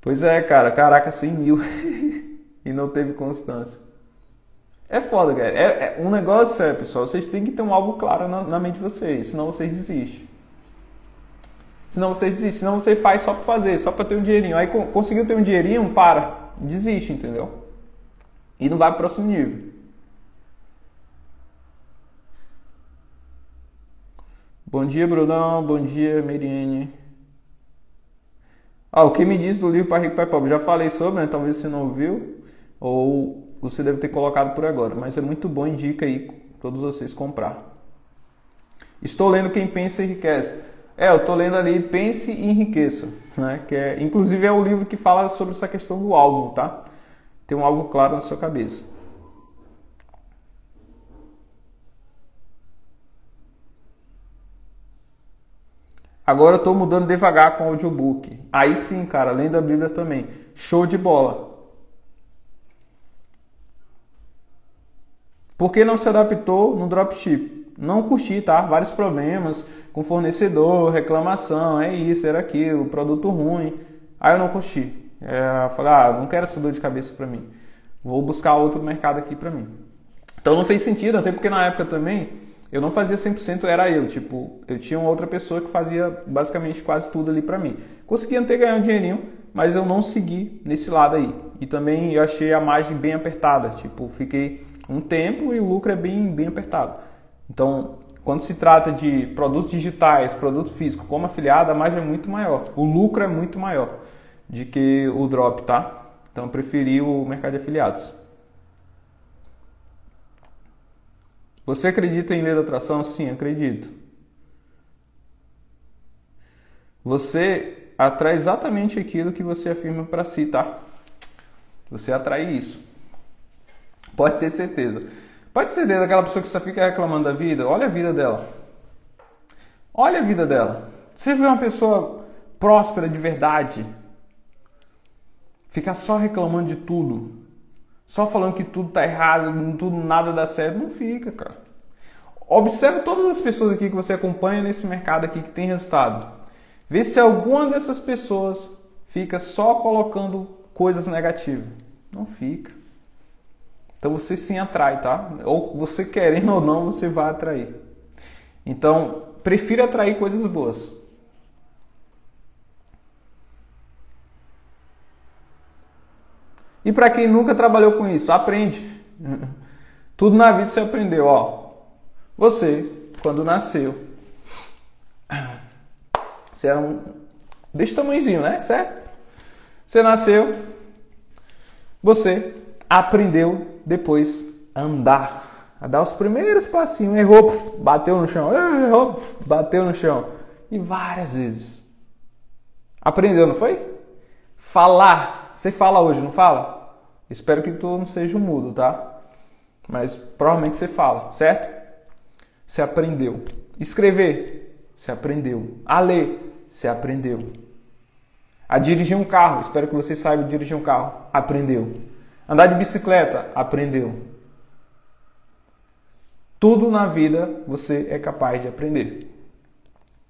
Pois é, cara, caraca, 100 mil *laughs* e não teve constância. É foda, cara. É, é, um negócio é, pessoal, vocês têm que ter um alvo claro na, na mente de vocês, senão vocês desistem. Senão você desiste. Senão você faz só para fazer, só para ter um dinheirinho. Aí conseguiu ter um dinheirinho, para. Desiste, entendeu? E não vai para o próximo nível. Bom dia, Brunão. Bom dia, Meriene. Ah, o que me diz do livro para Rico Pai Pobre? Já falei sobre, né? Talvez você não ouviu. Ou você deve ter colocado por agora. Mas é muito bom, indica aí todos vocês comprar. Estou lendo Quem Pensa Enriquece. É, eu estou lendo ali Pense e Enriqueça, né? que é, inclusive é o livro que fala sobre essa questão do alvo, tá? Tem um alvo claro na sua cabeça. Agora eu estou mudando devagar com audiobook. Aí sim, cara, lendo a Bíblia também. Show de bola. Por que não se adaptou no dropship? Não curti, tá? Vários problemas com fornecedor, reclamação, é isso, era aquilo, produto ruim. Aí eu não curti. É, falei, ah, não quero essa dor de cabeça para mim. Vou buscar outro mercado aqui para mim. Então não fez sentido, até porque na época também Eu não fazia 100%, era eu. Tipo, eu tinha uma outra pessoa que fazia basicamente quase tudo ali para mim. Conseguia até ganhar um dinheirinho, mas eu não segui nesse lado aí. E também eu achei a margem bem apertada. Tipo, fiquei um tempo e o lucro é bem, bem apertado. Então, quando se trata de produtos digitais, produto físico como afiliado, a margem é muito maior. O lucro é muito maior de que o drop, tá? Então, eu preferi o mercado de afiliados. Você acredita em lei da atração? Sim, acredito. Você atrai exatamente aquilo que você afirma para si, tá? Você atrai isso. Pode ter certeza. Pode ser daquela pessoa que só fica reclamando da vida. Olha a vida dela. Olha a vida dela. Você vê uma pessoa próspera de verdade, ficar só reclamando de tudo, só falando que tudo tá errado, tudo nada dá certo, não fica, cara. Observe todas as pessoas aqui que você acompanha nesse mercado aqui que tem resultado. Vê se alguma dessas pessoas fica só colocando coisas negativas. Não fica. Então você sim atrai, tá? Ou você querendo ou não, você vai atrair. Então, prefira atrair coisas boas. E para quem nunca trabalhou com isso, aprende. *laughs* Tudo na vida você aprendeu, ó. Você, quando nasceu, *clears throat* você era um desse tamanhozinho, né? Certo? Você nasceu, você aprendeu depois andar, a dar os primeiros passinhos, errou, bateu no chão, errou, bateu no chão. E várias vezes. Aprendeu, não foi? Falar. Você fala hoje, não fala? Espero que tu não seja um mudo, tá? Mas provavelmente você fala, certo? Você aprendeu. Escrever, você aprendeu. A ler, você aprendeu. A dirigir um carro, espero que você saiba dirigir um carro, aprendeu. Andar de bicicleta, aprendeu. Tudo na vida você é capaz de aprender.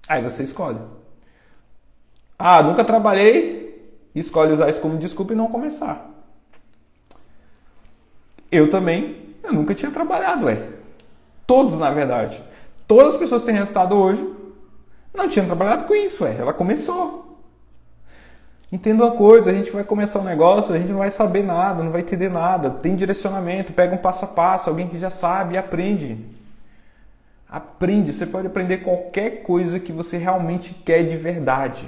Aí você escolhe. Ah, nunca trabalhei, escolhe usar isso como desculpa e não começar. Eu também, eu nunca tinha trabalhado, ué. Todos, na verdade. Todas as pessoas que têm resultado hoje não tinham trabalhado com isso, ué. Ela começou. Entenda uma coisa, a gente vai começar um negócio, a gente não vai saber nada, não vai entender nada. Tem direcionamento, pega um passo a passo, alguém que já sabe e aprende. Aprende, você pode aprender qualquer coisa que você realmente quer de verdade.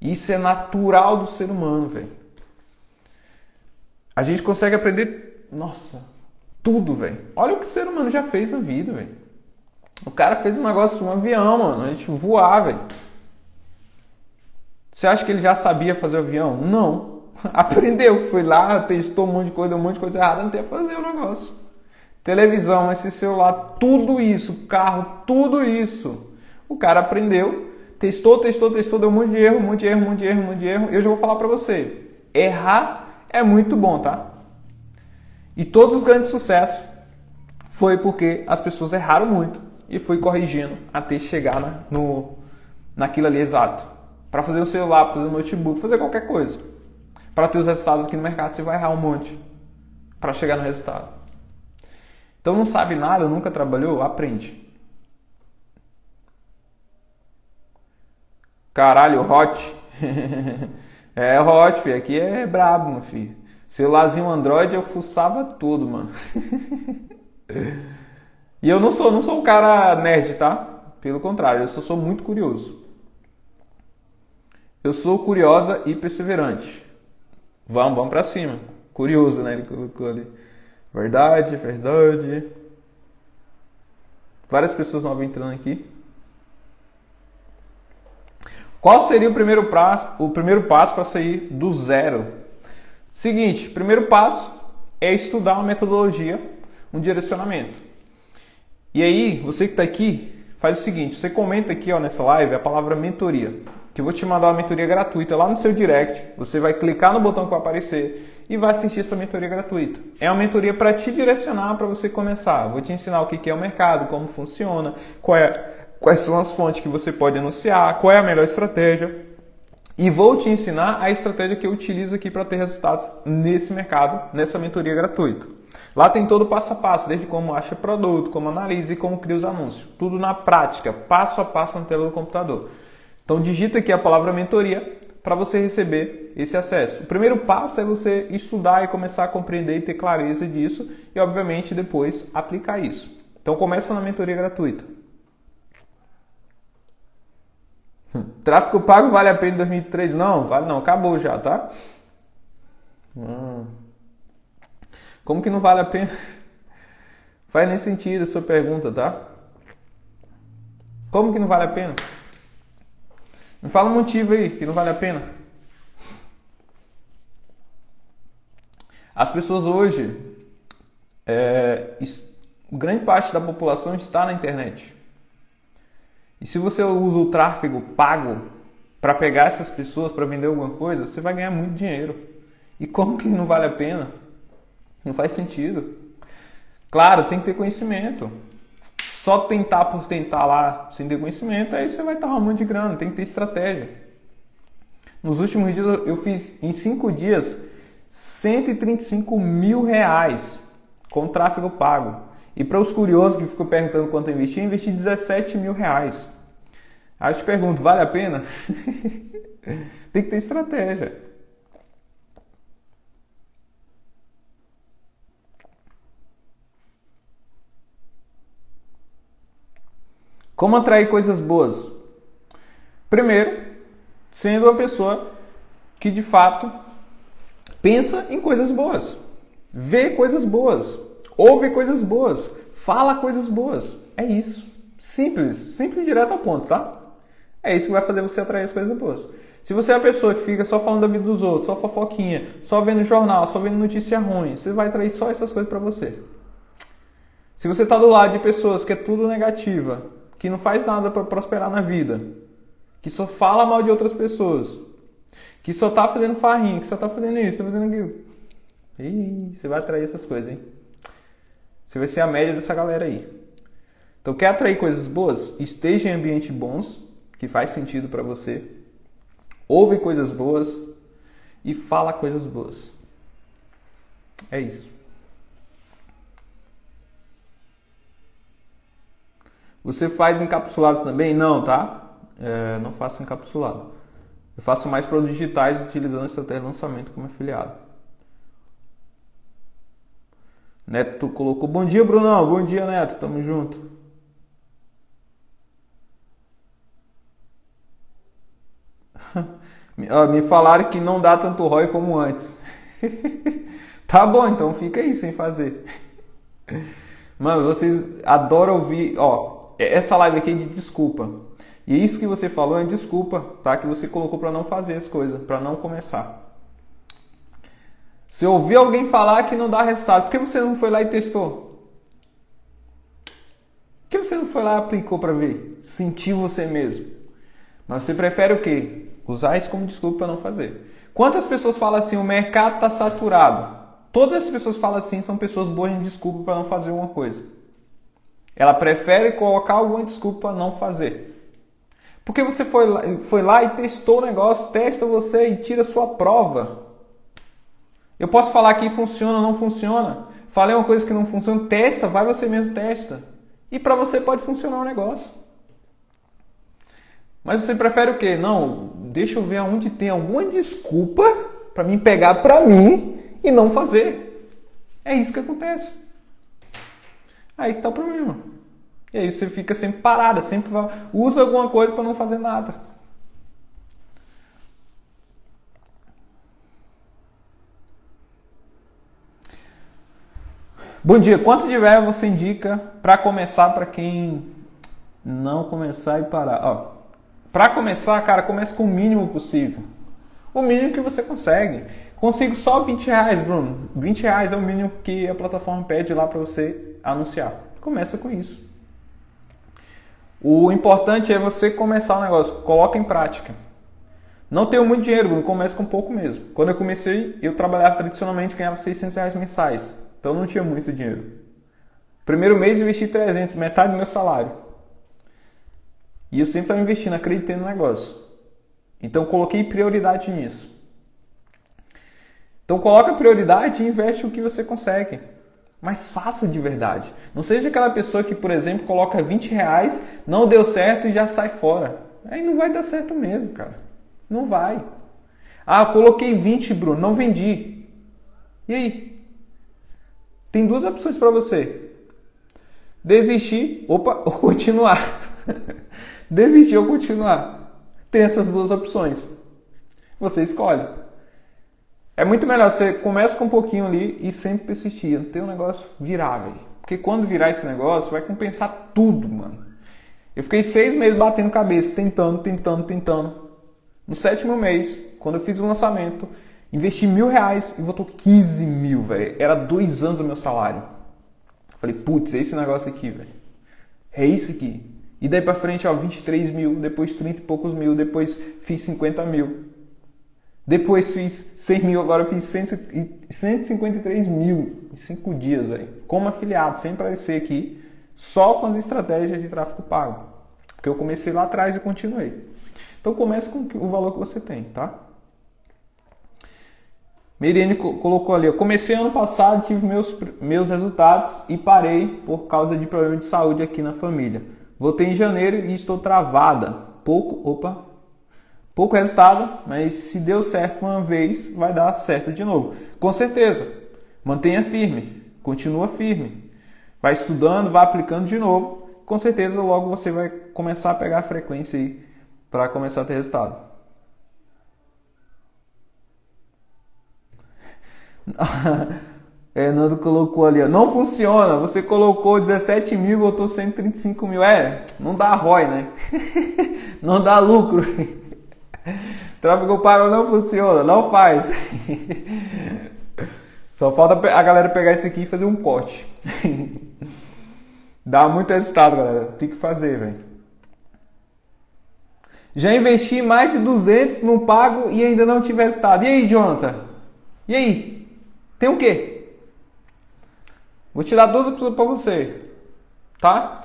Isso é natural do ser humano, velho. A gente consegue aprender, nossa, tudo, velho. Olha o que o ser humano já fez na vida, velho. O cara fez um negócio de um avião, mano, a gente voar, velho. Você acha que ele já sabia fazer avião? Não. *laughs* Aprendeu, foi lá, testou um monte de coisa, um monte de coisa errada, que fazer o negócio. Televisão, esse celular, tudo isso, carro, tudo isso. O cara aprendeu, testou, testou, testou, deu um monte de erro, um monte de erro, um monte de erro, um monte de erro. Eu já vou falar para você. Errar é muito bom, tá? E todos os grandes sucessos foi porque as pessoas erraram muito e foi corrigindo até chegar na, no, naquilo ali exato para fazer o celular, para fazer o notebook, fazer qualquer coisa. Para ter os resultados aqui no mercado, você vai errar um monte para chegar no resultado. Então não sabe nada, nunca trabalhou, aprende. Caralho, hot. *laughs* é hot, filho. Aqui é brabo, meu filho. Celularzinho Android eu fuçava tudo, mano. *laughs* e eu não sou, não sou um cara nerd, tá? Pelo contrário, eu só sou muito curioso. Eu sou curiosa e perseverante. Vamos, vamos para cima. Curioso, né? Ele colocou ali. Verdade, verdade. Várias pessoas novas entrando aqui. Qual seria o primeiro passo, o primeiro passo para sair do zero? Seguinte, primeiro passo é estudar uma metodologia, um direcionamento. E aí, você que está aqui, faz o seguinte: você comenta aqui ó, nessa live a palavra mentoria que eu vou te mandar uma mentoria gratuita lá no seu direct. Você vai clicar no botão que vai aparecer e vai assistir essa mentoria gratuita. É uma mentoria para te direcionar para você começar. vou te ensinar o que é o mercado, como funciona, é, quais são as fontes que você pode anunciar, qual é a melhor estratégia. E vou te ensinar a estratégia que eu utilizo aqui para ter resultados nesse mercado, nessa mentoria gratuita. Lá tem todo o passo a passo, desde como acha produto, como analisa e como cria os anúncios. Tudo na prática, passo a passo na tela do computador. Então digita aqui a palavra mentoria para você receber esse acesso. O primeiro passo é você estudar e começar a compreender e ter clareza disso e obviamente depois aplicar isso. Então começa na mentoria gratuita. *laughs* Tráfego pago vale a pena em 2003? Não, vale não, acabou já, tá? Hum. Como que não vale a pena? *laughs* Faz nem sentido a sua pergunta, tá? Como que não vale a pena? Me fala um motivo aí que não vale a pena. As pessoas hoje, é, grande parte da população está na internet. E se você usa o tráfego pago para pegar essas pessoas para vender alguma coisa, você vai ganhar muito dinheiro. E como que não vale a pena? Não faz sentido. Claro, tem que ter conhecimento só tentar por tentar lá sem ter conhecimento, aí você vai estar arrumando de grana, tem que ter estratégia. Nos últimos dias eu fiz em 5 dias 135 mil reais com tráfego pago. E para os curiosos que ficam perguntando quanto eu investi, eu investi 17 mil reais. Aí eu te pergunto, vale a pena? *laughs* tem que ter estratégia. Como atrair coisas boas? Primeiro, sendo uma pessoa que de fato pensa em coisas boas, vê coisas boas, ouve coisas boas, fala coisas boas. É isso. Simples, simples e direto ao ponto, tá? É isso que vai fazer você atrair as coisas boas. Se você é a pessoa que fica só falando da vida dos outros, só fofoquinha, só vendo jornal, só vendo notícia ruim, você vai atrair só essas coisas para você. Se você está do lado de pessoas que é tudo negativa, que não faz nada para prosperar na vida, que só fala mal de outras pessoas, que só tá fazendo farrinha, que só tá fazendo isso, tá fazendo aquilo. Ih, você vai atrair essas coisas, hein? Você vai ser a média dessa galera aí. Então, quer atrair coisas boas? Esteja em ambientes bons, que faz sentido para você. Ouve coisas boas e fala coisas boas. É isso. Você faz encapsulados também? Não, tá? É, não faço encapsulado. Eu faço mais produtos digitais utilizando estratégia de lançamento como afiliado. Neto colocou: Bom dia, Brunão. Bom dia, Neto. Tamo junto. *laughs* Me falaram que não dá tanto ROI como antes. *laughs* tá bom, então fica aí sem fazer. *laughs* Mano, vocês adoram ouvir. Ó, é, essa live aqui é de desculpa. E isso que você falou é desculpa, tá? Que você colocou para não fazer as coisas, para não começar. Se ouvir alguém falar que não dá resultado, por que você não foi lá e testou? Por que você não foi lá e aplicou para ver? Sentiu você mesmo. Mas você prefere o quê? Usar isso como desculpa para não fazer. Quantas pessoas falam assim, o mercado está saturado? Todas as pessoas falam assim, são pessoas boas em desculpa para não fazer uma coisa. Ela prefere colocar alguma desculpa para não fazer. Porque você foi lá, foi lá e testou o negócio, testa você e tira sua prova. Eu posso falar que funciona ou não funciona. Falei uma coisa que não funciona, testa, vai você mesmo testa. E para você pode funcionar o negócio. Mas você prefere o quê? Não, deixa eu ver aonde tem alguma desculpa para me pegar para mim e não fazer. É isso que acontece. Aí que tá o problema. E aí você fica sempre parada, sempre usa alguma coisa para não fazer nada. Bom dia, quanto de verba você indica para começar para quem não começar e parar? Para começar, cara, comece com o mínimo possível. O mínimo que você consegue. Consigo só 20 reais, Bruno. 20 reais é o mínimo que a plataforma pede lá para você anunciar. Começa com isso. O importante é você começar o negócio, coloca em prática. Não tenho muito dinheiro, Bruno, começa com pouco mesmo. Quando eu comecei, eu trabalhava tradicionalmente, ganhava 600 reais mensais. Então não tinha muito dinheiro. Primeiro mês investi 300, metade do meu salário. E eu sempre estava investindo, acreditando no negócio. Então coloquei prioridade nisso. Então coloca prioridade e investe o que você consegue. Mas faça de verdade. Não seja aquela pessoa que, por exemplo, coloca 20 reais, não deu certo e já sai fora. Aí não vai dar certo mesmo, cara. Não vai. Ah, coloquei 20, Bruno, não vendi. E aí? Tem duas opções para você. Desistir, opa, *laughs* ou continuar. Desistir ou continuar. Tem essas duas opções. Você escolhe. É muito melhor você começa com um pouquinho ali e sempre persistir. Não tem um negócio virar, velho. Porque quando virar esse negócio, vai compensar tudo, mano. Eu fiquei seis meses batendo cabeça, tentando, tentando, tentando. No sétimo mês, quando eu fiz o lançamento, investi mil reais e voltou 15 mil, velho. Era dois anos do meu salário. Falei, putz, é esse negócio aqui, velho. É isso aqui. E daí pra frente, ó, 23 mil, depois 30 e poucos mil, depois fiz 50 mil. Depois fiz 100 mil, agora fiz 153 mil em 5 dias, velho. Como afiliado, sem aparecer aqui, só com as estratégias de tráfego pago. Porque eu comecei lá atrás e continuei. Então comece com o valor que você tem, tá? Miriane colocou ali, eu comecei ano passado, tive meus, meus resultados e parei por causa de problema de saúde aqui na família. Voltei em janeiro e estou travada. Pouco, opa, pouco resultado, mas se deu certo uma vez, vai dar certo de novo. Com certeza. Mantenha firme, continua firme. Vai estudando, vai aplicando de novo. Com certeza logo você vai começar a pegar a frequência aí para começar a ter resultado. *laughs* É, Nando colocou ali, ó, não funciona. Você colocou 17 mil e botou 135 mil. É, não dá ROI, né? *laughs* não dá lucro. *laughs* Tráfego pago não funciona, não faz. *laughs* Só falta a galera pegar isso aqui e fazer um corte. Dá muito resultado, galera. Tem que fazer, velho. Já investi mais de 200 no pago e ainda não tive resultado. E aí, Jonathan? E aí? Tem o quê? Vou te dar duas opções para você. Tá?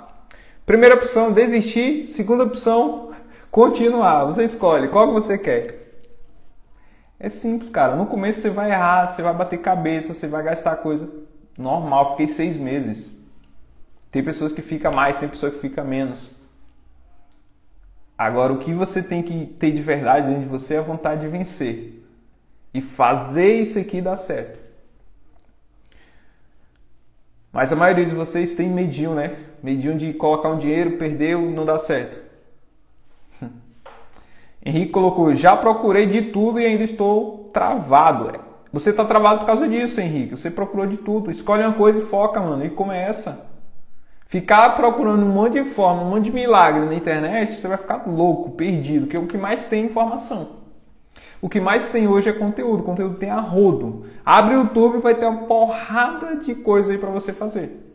Primeira opção, desistir. Segunda opção, *laughs* continuar. Você escolhe qual que você quer. É simples, cara. No começo você vai errar, você vai bater cabeça, você vai gastar coisa. Normal, fiquei seis meses. Tem pessoas que fica mais, tem pessoas que fica menos. Agora, o que você tem que ter de verdade dentro de você é a vontade de vencer. E fazer isso aqui dar certo. Mas a maioria de vocês tem medinho, né? Medinho de colocar um dinheiro, perdeu, não dá certo. *laughs* Henrique colocou: já procurei de tudo e ainda estou travado. Você está travado por causa disso, Henrique. Você procurou de tudo. Escolhe uma coisa e foca, mano. E começa. Ficar procurando um monte de forma, um monte de milagre na internet, você vai ficar louco, perdido. Porque o que mais tem é informação. O que mais tem hoje é conteúdo. Conteúdo tem a rodo. Abre o YouTube e vai ter uma porrada de coisa aí para você fazer.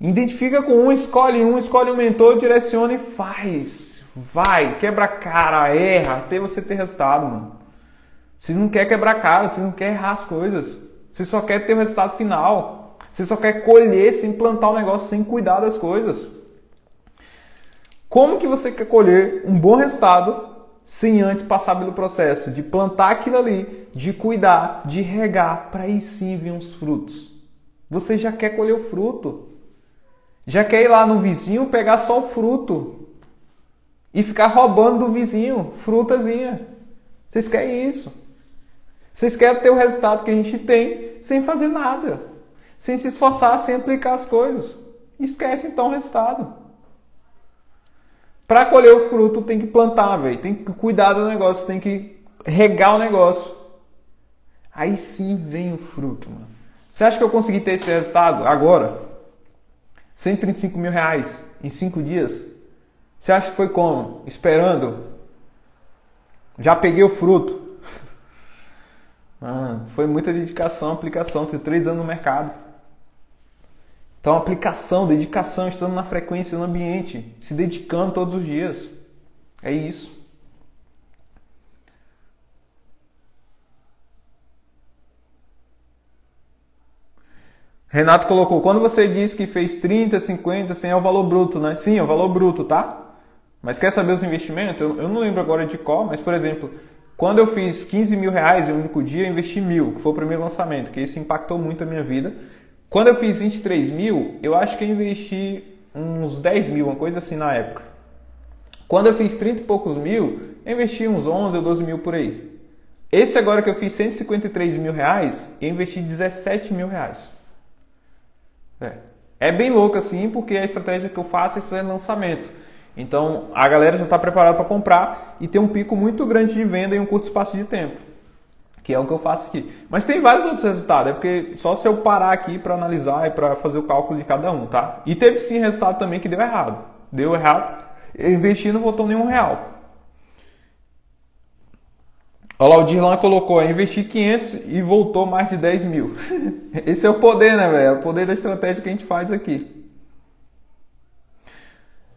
Identifica com um, escolhe um, escolhe um mentor, direciona e faz. Vai, quebra cara, erra, até você ter resultado, mano. Vocês não querem quebrar cara, vocês não querem errar as coisas. Vocês só querem ter o resultado final. Você só quer colher sem plantar o negócio, sem cuidar das coisas. Como que você quer colher um bom resultado sem antes passar pelo processo de plantar aquilo ali, de cuidar, de regar, para aí sim vir uns frutos? Você já quer colher o fruto. Já quer ir lá no vizinho pegar só o fruto e ficar roubando do vizinho frutazinha. Vocês querem isso? Vocês querem ter o resultado que a gente tem sem fazer nada, sem se esforçar, sem aplicar as coisas. Esquece então o resultado. Para colher o fruto tem que plantar, velho. Tem que cuidar do negócio, tem que regar o negócio. Aí sim vem o fruto, mano. Você acha que eu consegui ter esse resultado agora? 135 mil reais em 5 dias? Você acha que foi como? Esperando? Já peguei o fruto. *laughs* Ah, foi muita dedicação, aplicação. Tenho três anos no mercado. Então, aplicação, dedicação, estando na frequência, no ambiente, se dedicando todos os dias. É isso. Renato colocou, quando você diz que fez 30, 50, 100 é o valor bruto, né? Sim, é o valor bruto, tá? Mas quer saber os investimentos? Eu, eu não lembro agora de qual, mas por exemplo, quando eu fiz 15 mil reais em um único dia, eu investi mil, que foi o primeiro lançamento, que isso impactou muito a minha vida. Quando eu fiz 23 mil, eu acho que eu investi uns 10 mil, uma coisa assim na época. Quando eu fiz 30 e poucos mil, eu investi uns 11 ou 12 mil por aí. Esse agora que eu fiz 153 mil reais, eu investi 17 mil reais. É. é bem louco assim, porque a estratégia que eu faço é estratégia de lançamento. Então a galera já está preparada para comprar e tem um pico muito grande de venda em um curto espaço de tempo, que é o que eu faço aqui. Mas tem vários outros resultados, é porque só se eu parar aqui para analisar e para fazer o cálculo de cada um, tá? E teve sim resultado também que deu errado. Deu errado, eu investi não voltou nenhum real. Olha lá, o Dirlan colocou, investi 500 e voltou mais de 10 mil. *laughs* Esse é o poder, né, velho? É o poder da estratégia que a gente faz aqui.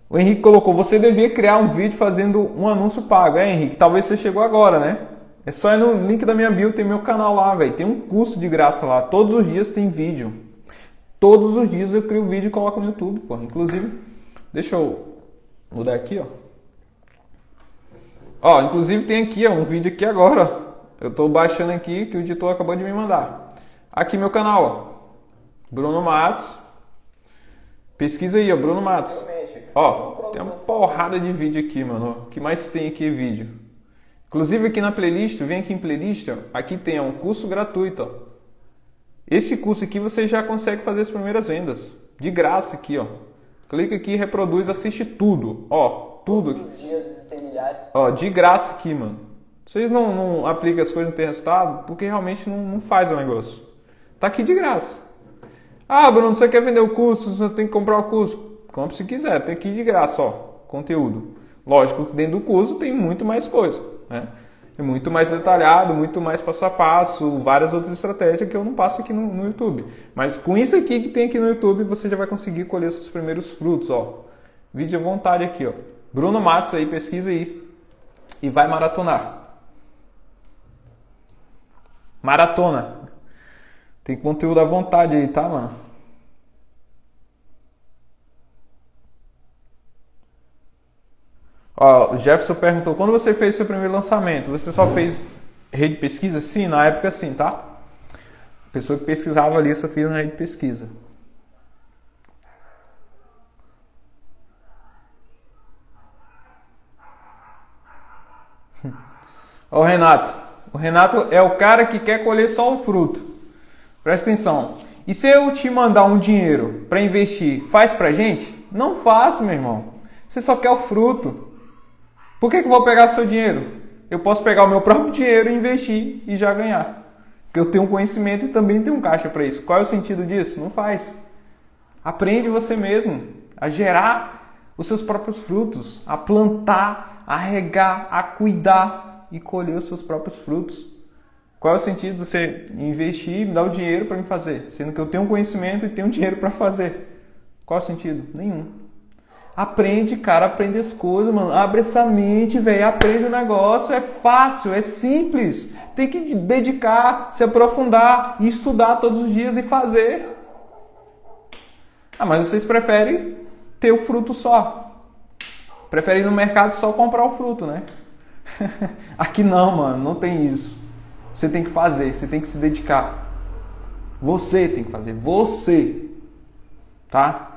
O Henrique colocou: você devia criar um vídeo fazendo um anúncio pago. É, Henrique, talvez você chegou agora, né? É só ir no link da minha bio, tem meu canal lá, velho. Tem um curso de graça lá. Todos os dias tem vídeo. Todos os dias eu crio vídeo e coloco no YouTube, pô. Inclusive, deixa eu mudar aqui, ó. Ó, inclusive tem aqui, ó, um vídeo aqui agora, ó. Eu tô baixando aqui que o editor acabou de me mandar. Aqui meu canal, ó. Bruno Matos. Pesquisa aí, ó, Bruno Matos. Ó, tem uma porrada de vídeo aqui, mano. O que mais tem aqui é vídeo. Inclusive aqui na playlist, vem aqui em playlist, ó, aqui tem um curso gratuito, ó. Esse curso aqui você já consegue fazer as primeiras vendas. De graça aqui, ó. Clica aqui, reproduz, assiste tudo. Ó, tudo. Todos os dias tem milhares. Ó, de graça aqui, mano. Vocês não, não aplicam as coisas não tem resultado porque realmente não, não faz o negócio. Tá aqui de graça. Ah, Bruno, você quer vender o curso? Você tem que comprar o curso. Compre se quiser, tem aqui de graça, ó, conteúdo. Lógico que dentro do curso tem muito mais coisa, né? É muito mais detalhado, muito mais passo a passo, várias outras estratégias que eu não passo aqui no, no, YouTube. Mas com isso aqui que tem aqui no YouTube, você já vai conseguir colher seus primeiros frutos, ó. Vídeo à vontade aqui, ó. Bruno Matos aí, pesquisa aí. E vai maratonar. Maratona. Tem conteúdo à vontade aí, tá, mano? Ó, o Jefferson perguntou: quando você fez seu primeiro lançamento, você só fez rede de pesquisa? Sim, na época sim, tá? A pessoa que pesquisava ali só fez na rede de pesquisa. Ó, o Renato. O Renato é o cara que quer colher só o fruto. Presta atenção. E se eu te mandar um dinheiro para investir, faz pra gente? Não faço, meu irmão. Você só quer o fruto. Por que, que eu vou pegar seu dinheiro? Eu posso pegar o meu próprio dinheiro e investir e já ganhar. Porque eu tenho conhecimento e também tenho caixa para isso. Qual é o sentido disso? Não faz. Aprende você mesmo a gerar os seus próprios frutos, a plantar, a regar, a cuidar e colher os seus próprios frutos. Qual é o sentido de você investir e me dar o dinheiro para me fazer, sendo que eu tenho conhecimento e tenho dinheiro para fazer? Qual é o sentido? Nenhum. Aprende, cara, aprende as coisas, mano. Abre essa mente, velho. Aprende o negócio. É fácil, é simples. Tem que dedicar, se aprofundar, estudar todos os dias e fazer. Ah, mas vocês preferem ter o fruto só. Preferem ir no mercado só comprar o fruto, né? *laughs* Aqui não, mano, não tem isso. Você tem que fazer, você tem que se dedicar. Você tem que fazer, você. Tá?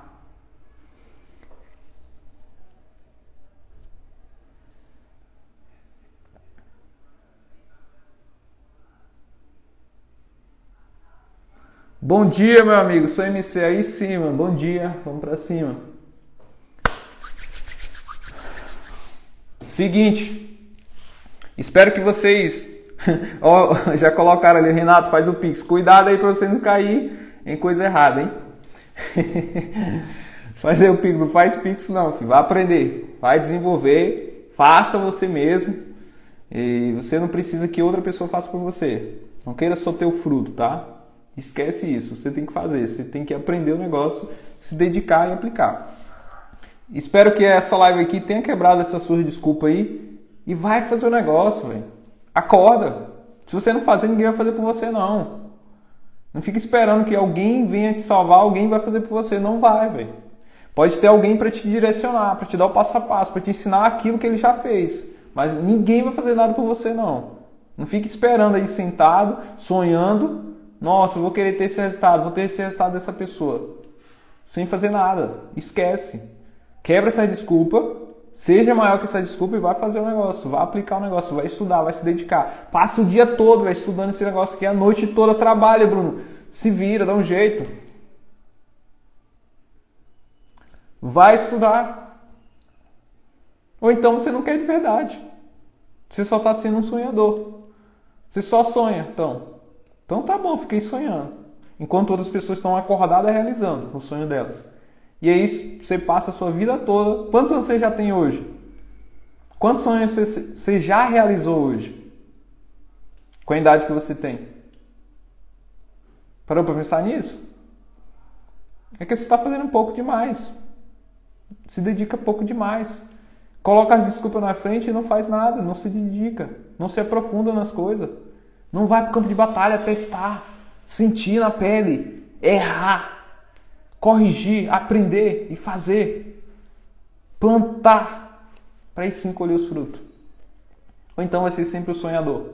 Bom dia, meu amigo. Sou MC aí mano. Bom dia. Vamos pra cima. Seguinte. Espero que vocês *laughs* ó, *laughs* já colocaram ali, Renato, faz o Pix. Cuidado aí pra você não cair em coisa errada, hein? *laughs* Fazer o Pix, não faz Pix não, filho. Vai aprender, vai desenvolver, faça você mesmo. E você não precisa que outra pessoa faça por você. Não queira só ter o fruto, tá? Esquece isso, você tem que fazer, você tem que aprender o negócio, se dedicar e aplicar. Espero que essa live aqui tenha quebrado essa sua desculpa aí e vai fazer o negócio, velho. Acorda. Se você não fazer, ninguém vai fazer por você não. Não fica esperando que alguém venha te salvar, alguém vai fazer por você, não vai, velho. Pode ter alguém para te direcionar, para te dar o passo a passo, para te ensinar aquilo que ele já fez. Mas ninguém vai fazer nada por você não. Não fique esperando aí sentado, sonhando. Nossa, eu vou querer ter esse resultado, vou ter esse resultado dessa pessoa. Sem fazer nada. Esquece. Quebra essa desculpa, seja maior que essa desculpa e vai fazer o negócio, vai aplicar o negócio, vai estudar, vai se dedicar. Passa o dia todo vai estudando esse negócio aqui, a noite toda trabalha, Bruno. Se vira, dá um jeito. Vai estudar. Ou então você não quer de verdade. Você só está sendo um sonhador. Você só sonha, então. Então tá bom, fiquei sonhando. Enquanto outras pessoas estão acordadas realizando o sonho delas. E aí você passa a sua vida toda. Quantos sonhos você já tem hoje? Quantos sonhos você, você já realizou hoje? Com a idade que você tem? Parou para pensar nisso? É que você está fazendo um pouco demais se dedica pouco demais. Coloca as desculpas na frente e não faz nada, não se dedica, não se aprofunda nas coisas. Não vai para o campo de batalha testar, sentir na pele, errar, corrigir, aprender e fazer. Plantar para aí sim colher os frutos. Ou então vai ser sempre o sonhador.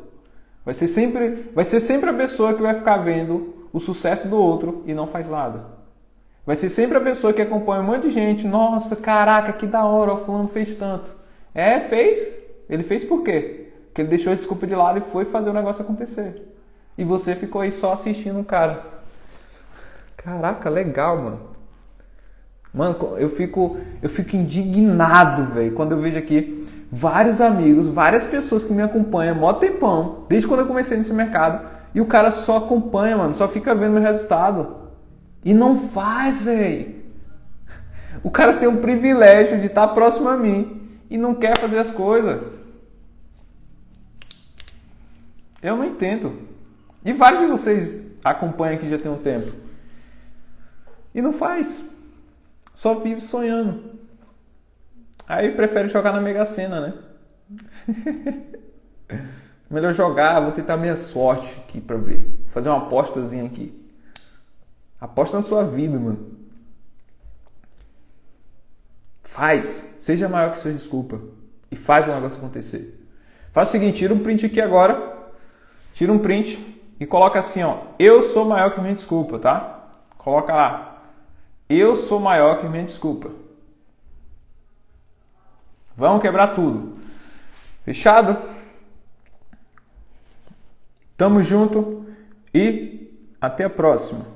Vai ser sempre, vai ser sempre a pessoa que vai ficar vendo o sucesso do outro e não faz nada. Vai ser sempre a pessoa que acompanha um monte de gente. Nossa, caraca, que da hora, o fulano fez tanto. É, fez. Ele fez por quê? Porque ele deixou a desculpa de lado e foi fazer o negócio acontecer. E você ficou aí só assistindo o cara. Caraca, legal, mano. Mano, eu fico, eu fico indignado, velho, quando eu vejo aqui vários amigos, várias pessoas que me acompanham, mó tempão, desde quando eu comecei nesse mercado, e o cara só acompanha, mano, só fica vendo meu resultado. E não faz, velho. O cara tem o privilégio de estar próximo a mim e não quer fazer as coisas. Eu não entendo. E vários de vocês acompanham aqui já tem um tempo. E não faz. Só vive sonhando. Aí prefere jogar na Mega Sena, né? *laughs* Melhor jogar, vou tentar minha sorte aqui para ver. Fazer uma apostazinha aqui. Aposta na sua vida, mano. Faz. Seja maior que sua desculpa. E faz o negócio acontecer. Faz o seguinte, tira um print aqui agora. Tira um print e coloca assim, ó. Eu sou maior que minha desculpa, tá? Coloca lá. Eu sou maior que minha desculpa. Vamos quebrar tudo. Fechado? Tamo junto e até a próxima.